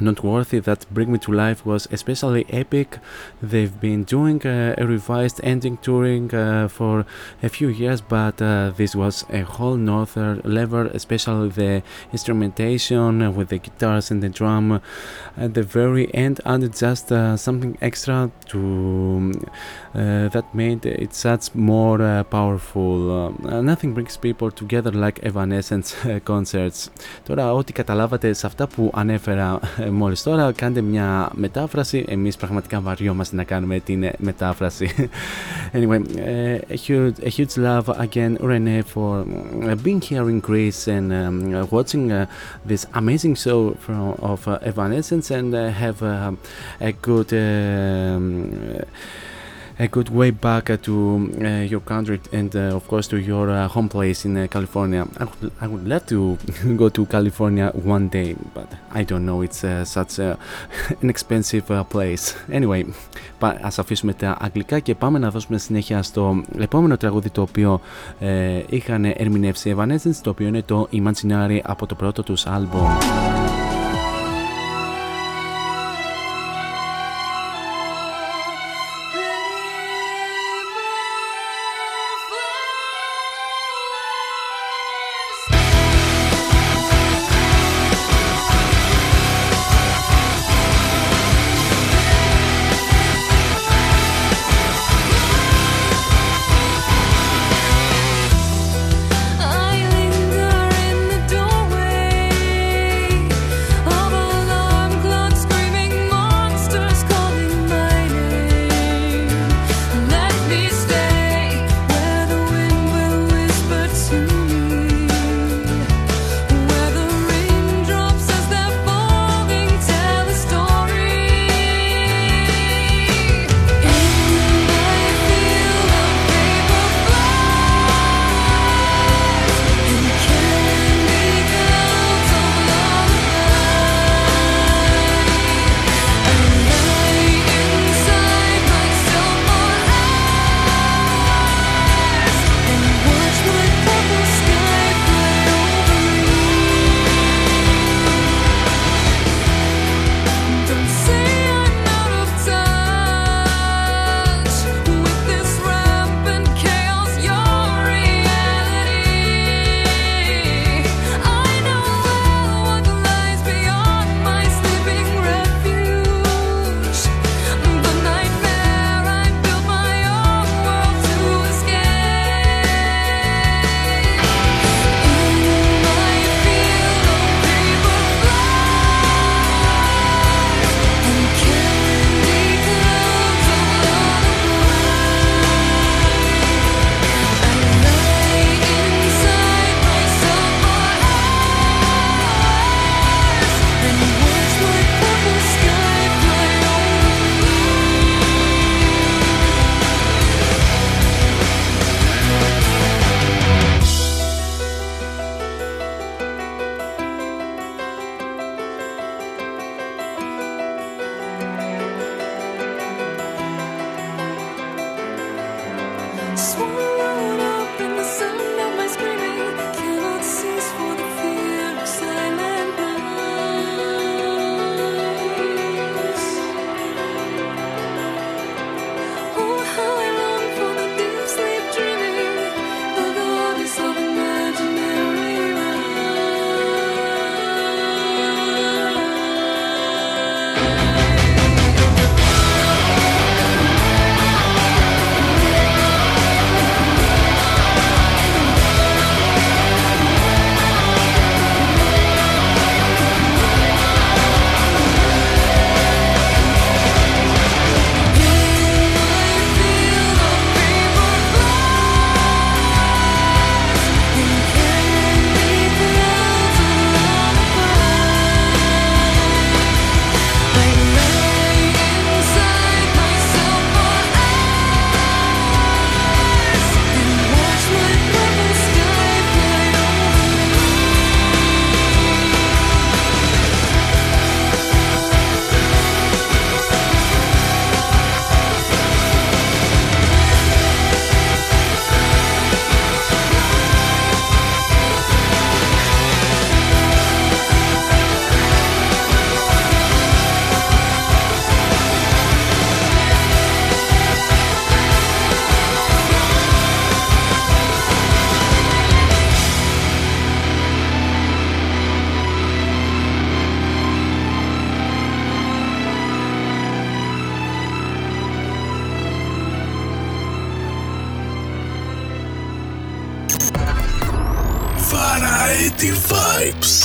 Noteworthy that Bring Me to Life was especially epic. They've been doing uh, a revised ending touring uh, for a few years, but uh, this was a whole nother level, especially the instrumentation uh, with the guitars and the drum at the very end added just uh, something extra to um, uh, that made it such more uh, powerful. Uh, nothing brings people together like Evanescence uh, (laughs) concerts. Τώρα ό,τι καταλάβατε σε αυτά που ανέφερα ε, μόλις τώρα κάντε μια μετάφραση. Εμείς πραγματικά βαριόμαστε να κάνουμε την ε, μετάφραση. anyway, uh, a, huge, a huge love again Rene for uh, being here in Greece and um, uh, watching uh, this amazing show from, of uh, Evanescence and uh, have uh, a good um, a good way back uh, to uh, your country and uh, of course to your uh, home place in uh, California. I would, I would love to go to California one day, but I don't know. It's uh, such a, an expensive uh, place. Anyway, πα, ας αφήσουμε τα αγγλικά και πάμε να δώσουμε συνέχεια στο επόμενο τραγούδι το οποίο ε, είχαν ερμηνεύσει Evanescence, το οποίο είναι το Imaginary από το πρώτο τους άλμπομ. Vibes.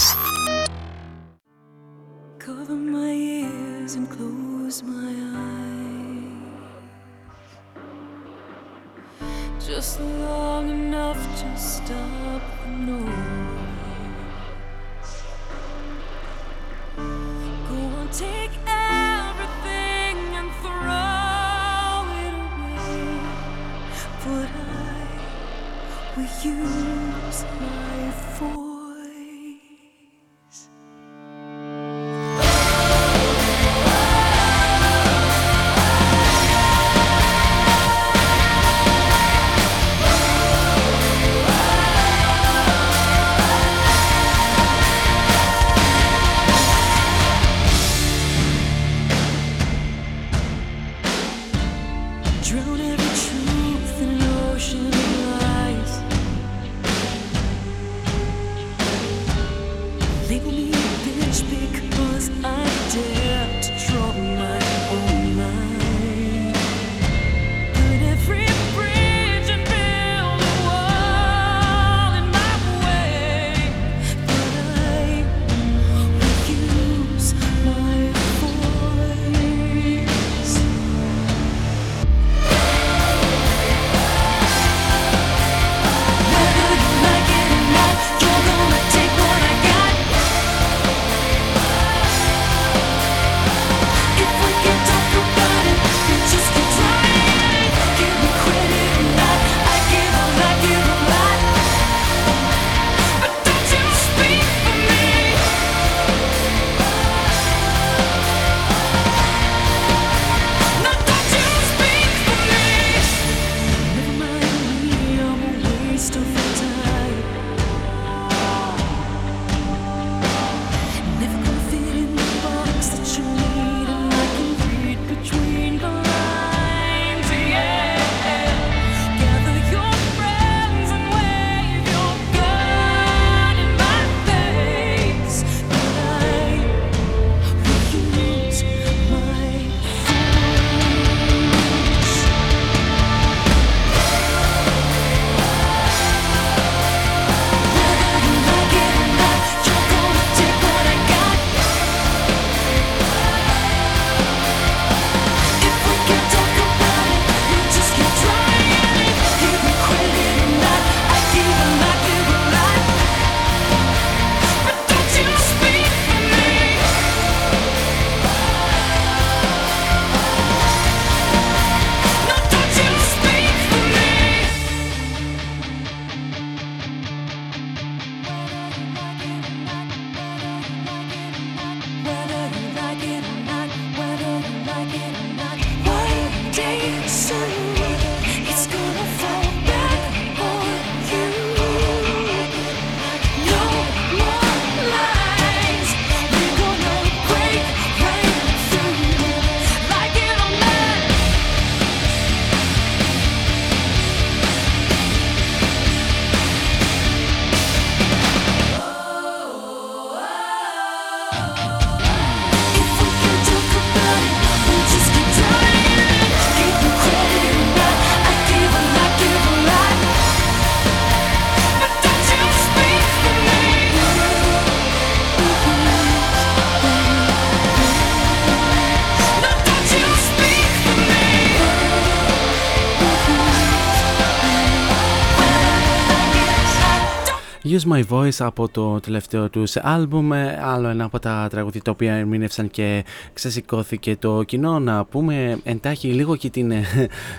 Use My Voice από το τελευταίο τους άλμπουμ, ε, άλλο ένα από τα τραγούδια τα οποία ερμήνευσαν και ξεσηκώθηκε το κοινό. Να πούμε εντάχει λίγο και την, ε,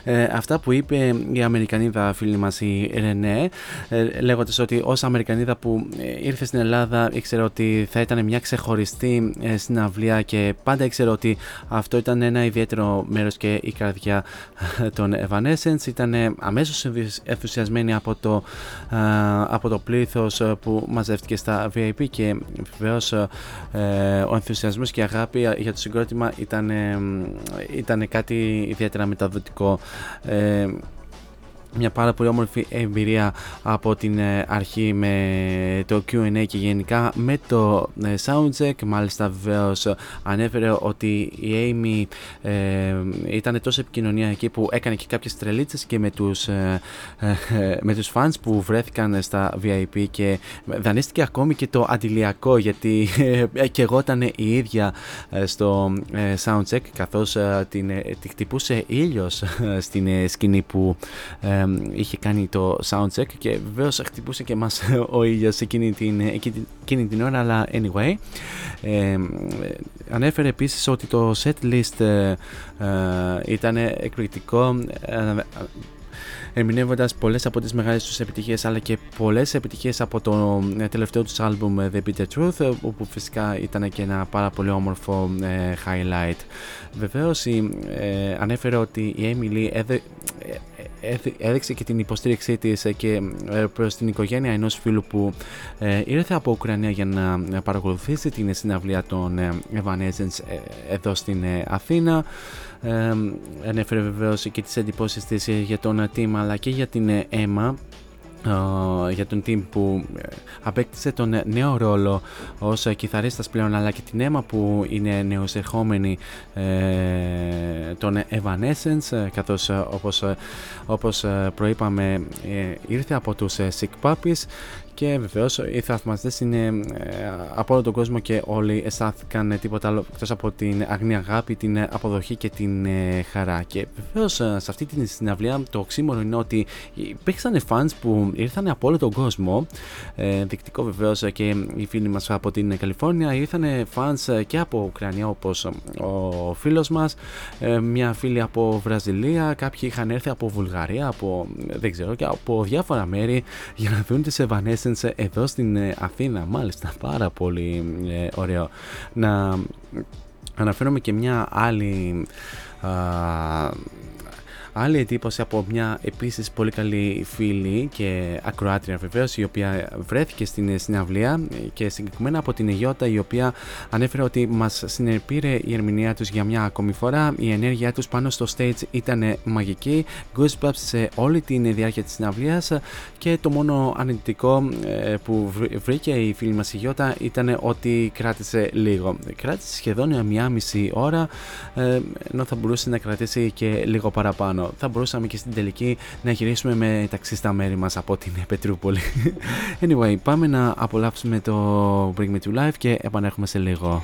ε αυτά που είπε η Αμερικανίδα φίλη μας η Ρενέ, ε, ότι ως Αμερικανίδα που ε, ήρθε στην Ελλάδα ήξερε ότι θα ήταν μια ξεχωριστή συναυλία και πάντα ήξερε ότι αυτό ήταν ένα ιδιαίτερο μέρος και η καρδιά των Evanescence. Ήταν αμέσως ενθουσιασμένη από το, από το πλήθος ε, που μαζεύτηκε στα VIP και βεβαίως ε, ε, ο ενθουσιασμός και η αγάπη για το συγκρότημα ήταν, ήταν κάτι ιδιαίτερα μεταδοτικό μια πάρα πολύ όμορφη εμπειρία από την ε, αρχή με το Q&A και γενικά με το ε, soundcheck μάλιστα βεβαίως ανέφερε ότι η Amy ε, ήταν τόσο επικοινωνιακή που έκανε και κάποιες τρελίτσες και με τους, ε, ε, με τους fans που βρέθηκαν στα VIP και δανείστηκε ακόμη και το αντιλιακό γιατί ε, και εγώ ήταν η ίδια ε, στο ε, soundcheck καθώς ε, την, ε, τη χτυπούσε ήλιος ε, στην ε, σκηνή που ε, είχε κάνει το soundcheck και βεβαίως χτυπούσε και μας (laughs) ο ήλιος εκείνη την, εκείνη, εκείνη την ώρα αλλά anyway ε, ανέφερε επίσης ότι το set list ε, ήταν εκπληκτικό ε, ερμηνεύοντας πολλές από τις μεγάλες τους επιτυχίες αλλά και πολλές επιτυχίες από το ε, τελευταίο τους άλμπουμ ε, The Bitter Truth, ε, όπου φυσικά ήταν και ένα πάρα πολύ όμορφο ε, highlight. Βεβαίως ε, ανέφερε ότι η Emily έδε, έδε- έδειξε και την υποστήριξή της ε, και ε, προς την οικογένεια ενός φίλου που ε, ήρθε από Ουκρανία για να ε, παρακολουθήσει την συναυλία των ε, Evanescence ε, εδώ στην ε, Αθήνα. Ε, ανέφερε βεβαίως και τις εντυπώσεις της ε, για τον team αλλά και για την ε, Emma ε, για τον team που ε, απέκτησε τον ε, νέο ρόλο ως ε, κιθαρίστας πλέον αλλά και την αίμα που είναι νεοσερχόμενη ε, των Evanescence ε, καθώς ε, όπως, ε, όπως ε, προείπαμε ε, ήρθε από τους ε, Sick Puppies και βεβαίως οι θαυμαστές είναι ε, από όλο τον κόσμο και όλοι αισθάνθηκαν ε, τίποτα άλλο εκτός από την αγνή αγάπη, την ε, αποδοχή και την ε, χαρά. Και βεβαίως σε αυτή την συναυλία το οξύμορο είναι ότι υπήρξαν fans που ήρθαν από όλο τον κόσμο. Ε, δεικτικό βεβαίως και οι φίλοι μας από την Καλιφόρνια ήρθαν fans και από Ουκρανία όπως ο φίλος μας, ε, μια φίλη από Βραζιλία, κάποιοι είχαν έρθει από Βουλγαρία, από δεν ξέρω και από διάφορα μέρη για να δουν τις Evanescence εδώ στην ε, Αθήνα. Μάλιστα, πάρα πολύ ε, ωραίο. Να αναφέρομαι και μια άλλη α, άλλη εντύπωση από μια επίσης πολύ καλή φίλη και ακροάτρια βεβαίως, η οποία βρέθηκε στην συναυλία και συγκεκριμένα από την Αιγιώτα η οποία ανέφερε ότι μας συνεπήρε η ερμηνεία τους για μια ακόμη φορά. Η ενέργειά τους πάνω στο stage ήταν μαγική. Goosebumps σε όλη την διάρκεια της συναυλίας και το μόνο αρνητικό ε, που βρ- βρήκε η φίλη μας η Γιώτα ήταν ότι κράτησε λίγο. Κράτησε σχεδόν μια μισή ώρα ε, ενώ θα μπορούσε να κρατήσει και λίγο παραπάνω θα μπορούσαμε και στην τελική να γυρίσουμε με ταξί στα μέρη μας από την Πετρούπολη. (laughs) Anyway πάμε να απολαύσουμε το Bring Me To Life και επανέρχομαι σε λίγο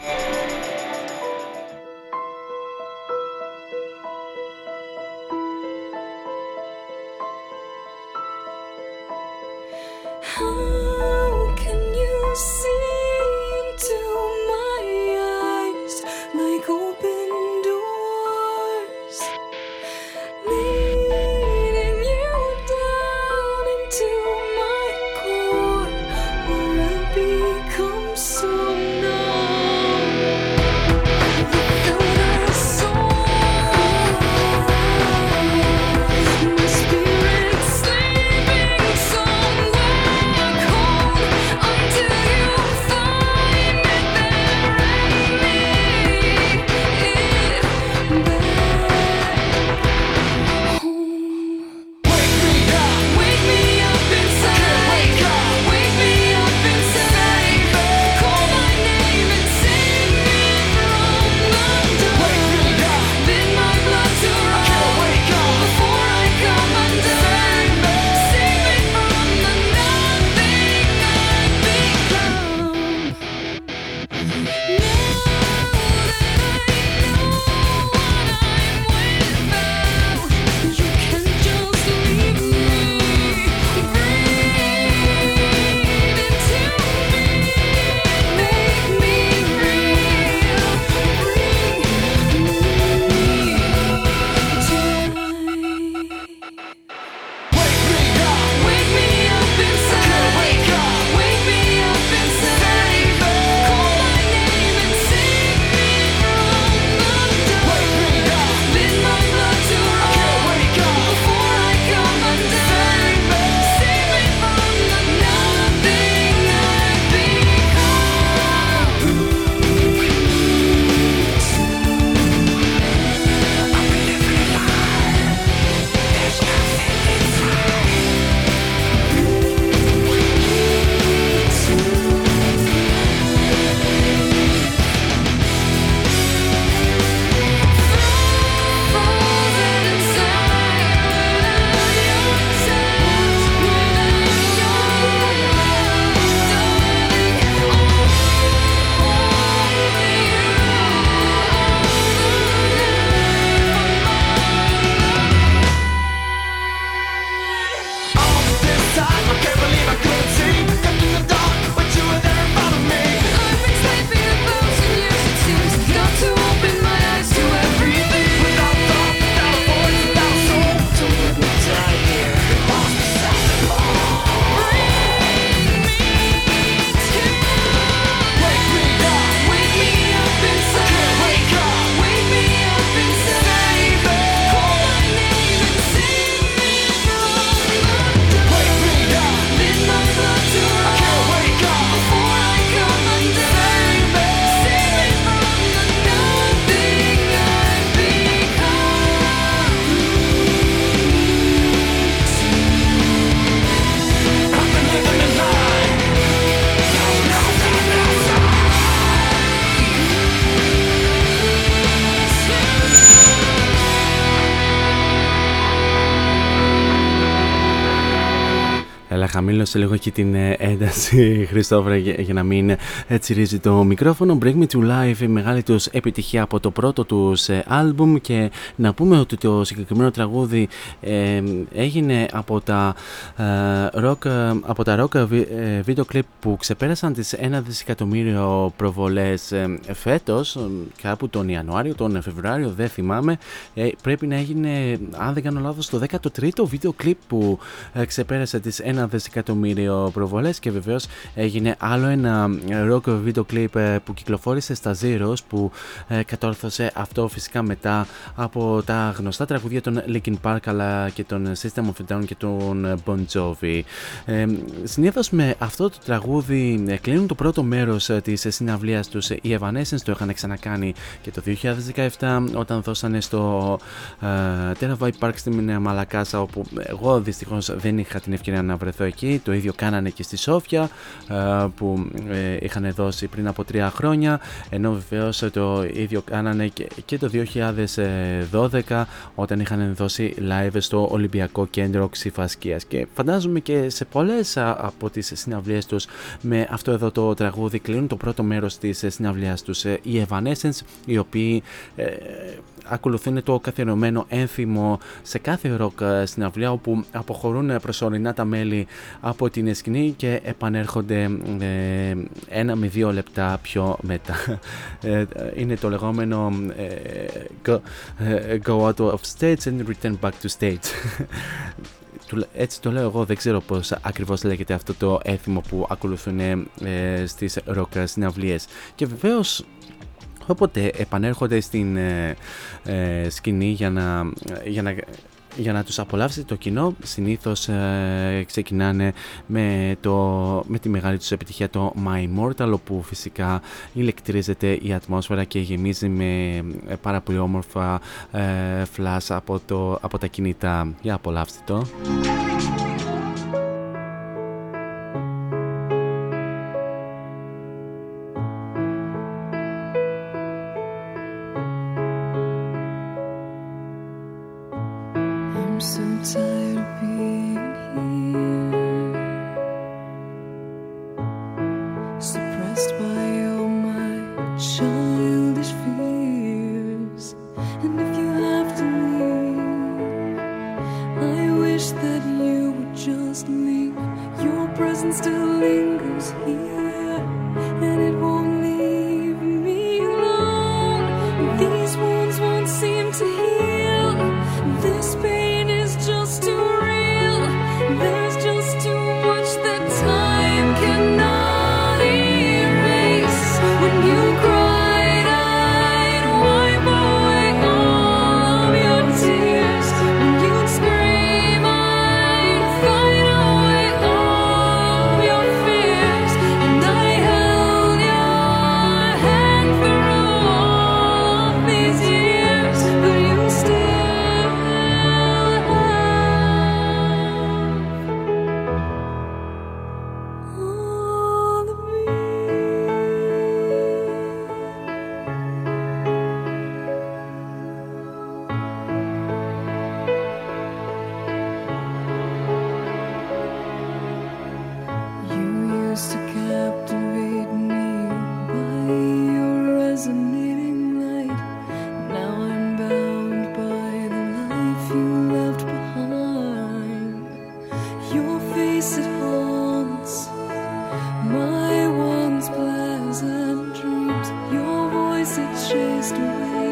χαμήλωσε λίγο και την ε, ένταση, (laughs) Χριστόφρα, για, για να μην ε, τσιρίζει το μικρόφωνο. Bring Me To Life, η μεγάλη τους επιτυχία από το πρώτο τους ε, άλμπουμ και να πούμε ότι το συγκεκριμένο τραγούδι ε, έγινε από τα, ε, rock, ε, από τα rock βι- ε, βίντεο κλιπ που ξεπέρασαν τις 1 δισεκατομμύριο προβολές ε, φέτος, ε, κάπου τον Ιανουάριο, τον Φεβρουάριο, δεν θυμάμαι. Ε, πρέπει να έγινε, αν δεν κάνω λάθος, το 13ο βίντεο κλιπ που ε, ξεπέρασε τις 1 δισεκατομμύριο προβολές και βεβαίως έγινε άλλο ένα ε, rock βίντεο κλιπ ε, που κυκλοφόρησε στα Zeros που ε, κατόρθωσε αυτό φυσικά μετά από τα γνωστά τραγούδια των Linkin Park αλλά και των System of a Down και των ε, Bon Jovi. Ε, συνήθως με αυτό το τραγούδι ε, κλείνουν το πρώτο μέρος ε, της συναυλίας τους ε, οι Evanescence το είχαν ξανακάνει και το 2017 όταν δώσανε στο ε, Terra Vibe Park στην ε, Μαλακάσα όπου εγώ δυστυχώς δεν είχα την ευκαιρία να βρεθώ εκεί το ίδιο κάνανε και στη Σόφια ε, που ε, είχαν δώσει πριν από τρία χρόνια. Ενώ βεβαίως το ίδιο κάνανε και, και το 2012 όταν είχαν δώσει live στο Ολυμπιακό Κέντρο Ξυφασκίας και φαντάζομαι και σε πολλές α, από τις συναυλίες τους με αυτό εδώ το τραγούδι κλείνουν το πρώτο μέρος της ε, συναυλίας τους ε, οι Evanescence οι οποίοι ε, ακολουθούν το καθιερωμένο ένθυμο σε κάθε ροκ ε, συναυλία όπου αποχωρούν ε, προσωρινά τα μέλη από την σκηνή και επανέρχονται ε, ένα με δύο λεπτά πιο μετά. Ε, είναι το λεγόμενο ε, go, ε, go out of stage and return back to stage. (laughs) Του- Έτσι το λέω εγώ, δεν ξέρω πώς ακριβώς λέγεται αυτό το έθιμο που ακολουθούν ε, στις ροκ συναυλίες. Και βεβαίως όποτε επανέρχονται στην ε, ε, σκηνή για να, για να για να τους απολαύσει το κοινό συνήθως ε, ξεκινάνε με, το, με τη μεγάλη τους επιτυχία το My Immortal όπου φυσικά ηλεκτρίζεται η ατμόσφαιρα και γεμίζει με ε, πάρα πολύ όμορφα ε, flash από, το, από τα κινητά. Για απολαύστε το. It chased away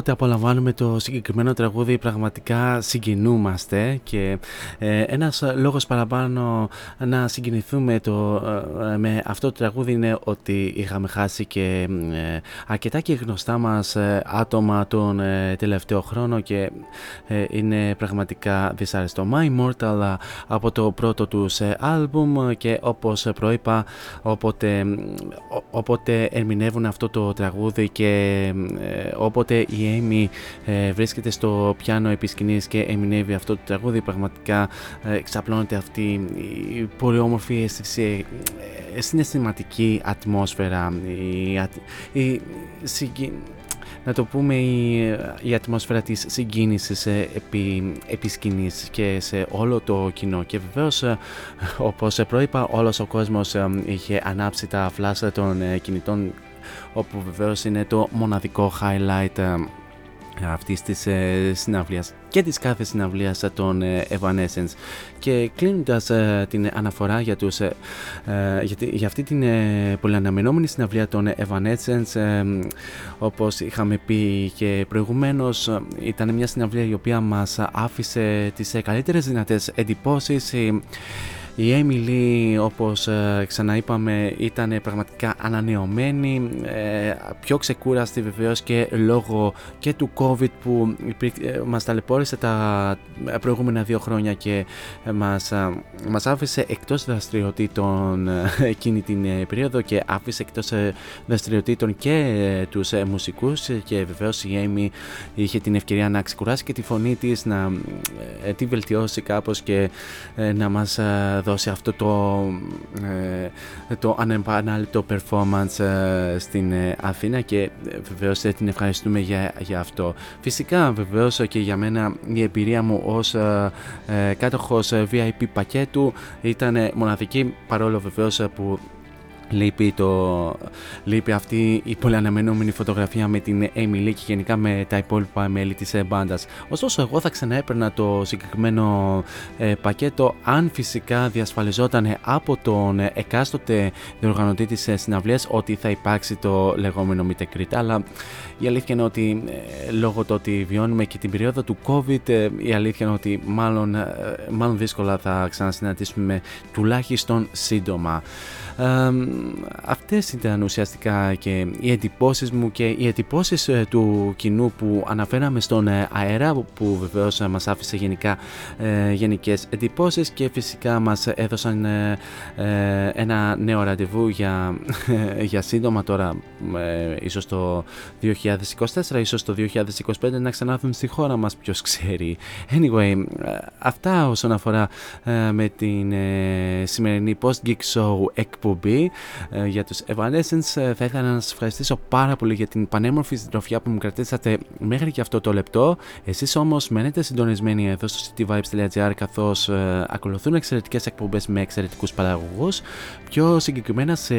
όποτε απολαμβάνουμε το συγκεκριμένο τραγούδι πραγματικά συγκινούμαστε και ε, ένας λόγος παραπάνω να συγκινηθούμε το, ε, με αυτό το τραγούδι είναι ότι είχαμε χάσει και ε, αρκετά και γνωστά μας ε, άτομα τον ε, τελευταίο χρόνο και ε, είναι πραγματικά δυσάρεστο. My Immortal από το πρώτο τους άλμπουμ και όπως προείπα όποτε, όποτε ερμηνεύουν αυτό το τραγούδι και όποτε η Amy βρίσκεται στο πιάνο επισκηνής και ερμηνεύει αυτό το τραγούδι. Πραγματικά εξαπλώνεται αυτή η πολύ όμορφη αίσθηση συναισθηματική ατμόσφαιρα. Η, η, να το πούμε η, η ατμόσφαιρα της συγκίνησης επί, επί σκηνής και σε όλο το κοινό. Και βεβαίως όπως προείπα όλος ο κόσμος είχε ανάψει τα φλάσσα των κινητών όπου βεβαίως είναι το μοναδικό highlight αυτής της ε, συναυλίας και της κάθε συναυλίας των ε, Evanescence. Και κλείνοντας ε, την αναφορά για, τους, ε, ε, για, για, αυτή την ε, πολυαναμενόμενη συναυλία των Evanescence όπως είχαμε πει και προηγουμένως ήταν μια συναυλία η οποία μας άφησε τις καλύτερες δυνατές εντυπώσεις η Έμιλι όπως ε, ξαναείπαμε ήταν πραγματικά ανανεωμένη, ε, πιο ξεκούραστη βεβαίως και λόγω και του COVID που ε, μας ταλαιπώρησε τα προηγούμενα δύο χρόνια και μας, μας άφησε εκτός δραστηριοτήτων εκείνη την περίοδο και άφησε εκτός δραστηριοτήτων και τους μουσικούς και βεβαίως η Έμι είχε την ευκαιρία να ξεκουράσει και τη φωνή της, να τη βελτιώσει κάπως και να μας δώσει αυτό το, ε, το ανεπανάληπτο performance ε, στην ε, Αθήνα και βεβαίως την ευχαριστούμε για, για αυτό. Φυσικά βεβαίως και για μένα η εμπειρία μου ως κάτοχος VIP πακέτου ήταν μοναδική παρόλο βεβαίως που Λείπει, το... Λείπει αυτή η πολύ αναμενόμενη φωτογραφία με την Emily και γενικά με τα υπόλοιπα μέλη της μπάντας. Ωστόσο εγώ θα ξαναέπαιρνα το συγκεκριμένο ε, πακέτο αν φυσικά διασφαλιζόταν από τον εκάστοτε διοργανωτή της ε, συναυλίας ότι θα υπάρξει το λεγόμενο Meet αλλά η αλήθεια είναι ότι ε, λόγω του ότι βιώνουμε και την περίοδο του COVID η αλήθεια είναι ότι μάλλον, μάλλον δύσκολα θα ξανασυναντήσουμε τουλάχιστον σύντομα. Ε, αυτές ήταν ουσιαστικά και οι εντυπώσεις μου και οι εντυπώσεις ε, του κοινού που αναφέραμε στον ε, αέρα που βεβαίως μας άφησε γενικά ε, γενικές εντυπώσεις και φυσικά μας έδωσαν ένα νέο ραντεβού για, (laughs) για σύντομα τώρα ίσως το 2024 ίσως το 2025 να ξανάρθουν στη χώρα μας ποιος ξέρει. Ανyway αυτά όσον αφορά με την σημερινή post geek show εκπομπή εκπομπή ε, για τους Evanescence. Ε, θα ήθελα να σας ευχαριστήσω πάρα πολύ για την πανέμορφη συντροφιά που μου κρατήσατε μέχρι και αυτό το λεπτό. Εσείς όμως μένετε συντονισμένοι εδώ στο cityvibes.gr καθώς ε, ακολουθούν εξαιρετικές εκπομπές με εξαιρετικούς παραγωγούς. Πιο συγκεκριμένα σε,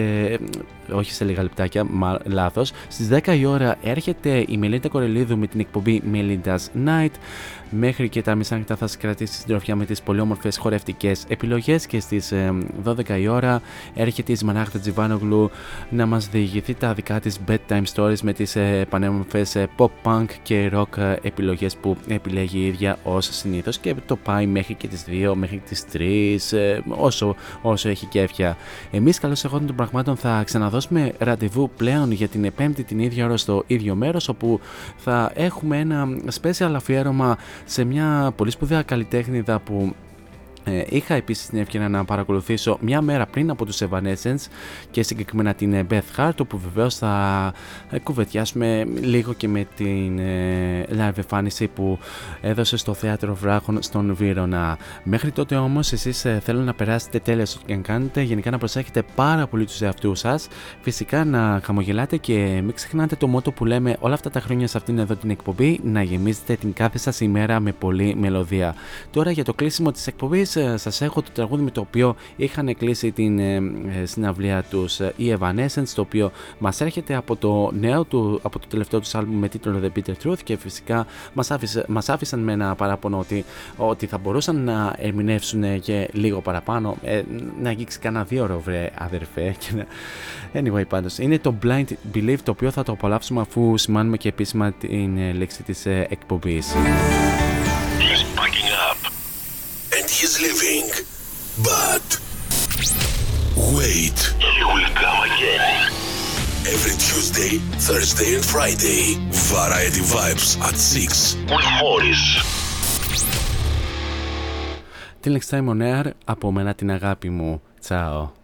όχι σε λίγα λεπτάκια, μα, λάθος, στις 10 η ώρα έρχεται η Μελίτα Κορελίδου με την εκπομπή Melinda's Night μέχρι και τα μισά νύχτα θα σας κρατήσει στην τροφιά με τις πολύ όμορφε χορευτικές επιλογές και στις 12 η ώρα έρχεται η Σμανάχτα Τζιβάνογλου να μας διηγηθεί τα δικά της bedtime stories με τις ε, πανέμορφες ε, pop punk και rock ε, επιλογές που επιλέγει η ίδια ως συνήθως και το πάει μέχρι και τις 2, μέχρι τις 3, όσο, όσο έχει κέφια. Εμείς, καλώς εγώ των πραγμάτων, θα ξαναδώσουμε ραντεβού πλέον για την 5η την ίδια ώρα στο ίδιο μέρος όπου θα έχουμε ένα special αφιέρωμα σε μια πολύ σπουδαία καλλιτέχνηδα που ε, είχα επίσης την ευκαιρία να παρακολουθήσω μια μέρα πριν από τους Evanescence και συγκεκριμένα την ε, Beth Hart όπου βεβαίως θα ε, κουβεντιάσουμε λίγο και με την ε, live εμφάνιση που έδωσε στο Θέατρο Βράχων στον Βύρονα. Μέχρι τότε όμως εσείς ε, θέλω να περάσετε τέλος και αν κάνετε γενικά να προσέχετε πάρα πολύ τους εαυτούς σας φυσικά να χαμογελάτε και μην ξεχνάτε το μότο που λέμε όλα αυτά τα χρόνια σε αυτήν εδώ την εκπομπή να γεμίζετε την κάθε σας ημέρα με πολλή μελωδία. Τώρα για το κλείσιμο της εκπομπής Επίση, σας έχω το τραγούδι με το οποίο είχαν κλείσει την ε, ε, συναυλία τους οι Evanescence, το οποίο μας έρχεται από το νέο του, από το τελευταίο τους άλμπουμ με τίτλο The Bitter Truth και φυσικά μας μας άφησαν με ένα παράπονο ότι, ότι θα μπορούσαν να ερμηνεύσουν και λίγο παραπάνω, ε, να αγγίξει κανένα δύο ώρο, βρε αδερφέ. Και να... Anyway, πάντως είναι το Blind Belief το οποίο θα το απολαύσουμε αφού σημάνουμε και επίσημα την ε, λέξη της ε, εκπομπής. He's packing up and he's leaving. But wait, he will come again. Every Tuesday, Thursday, and Friday, Variety Vibes at 6 with Morris. Till next time on air, από μένα την αγάπη μου. Τσάω.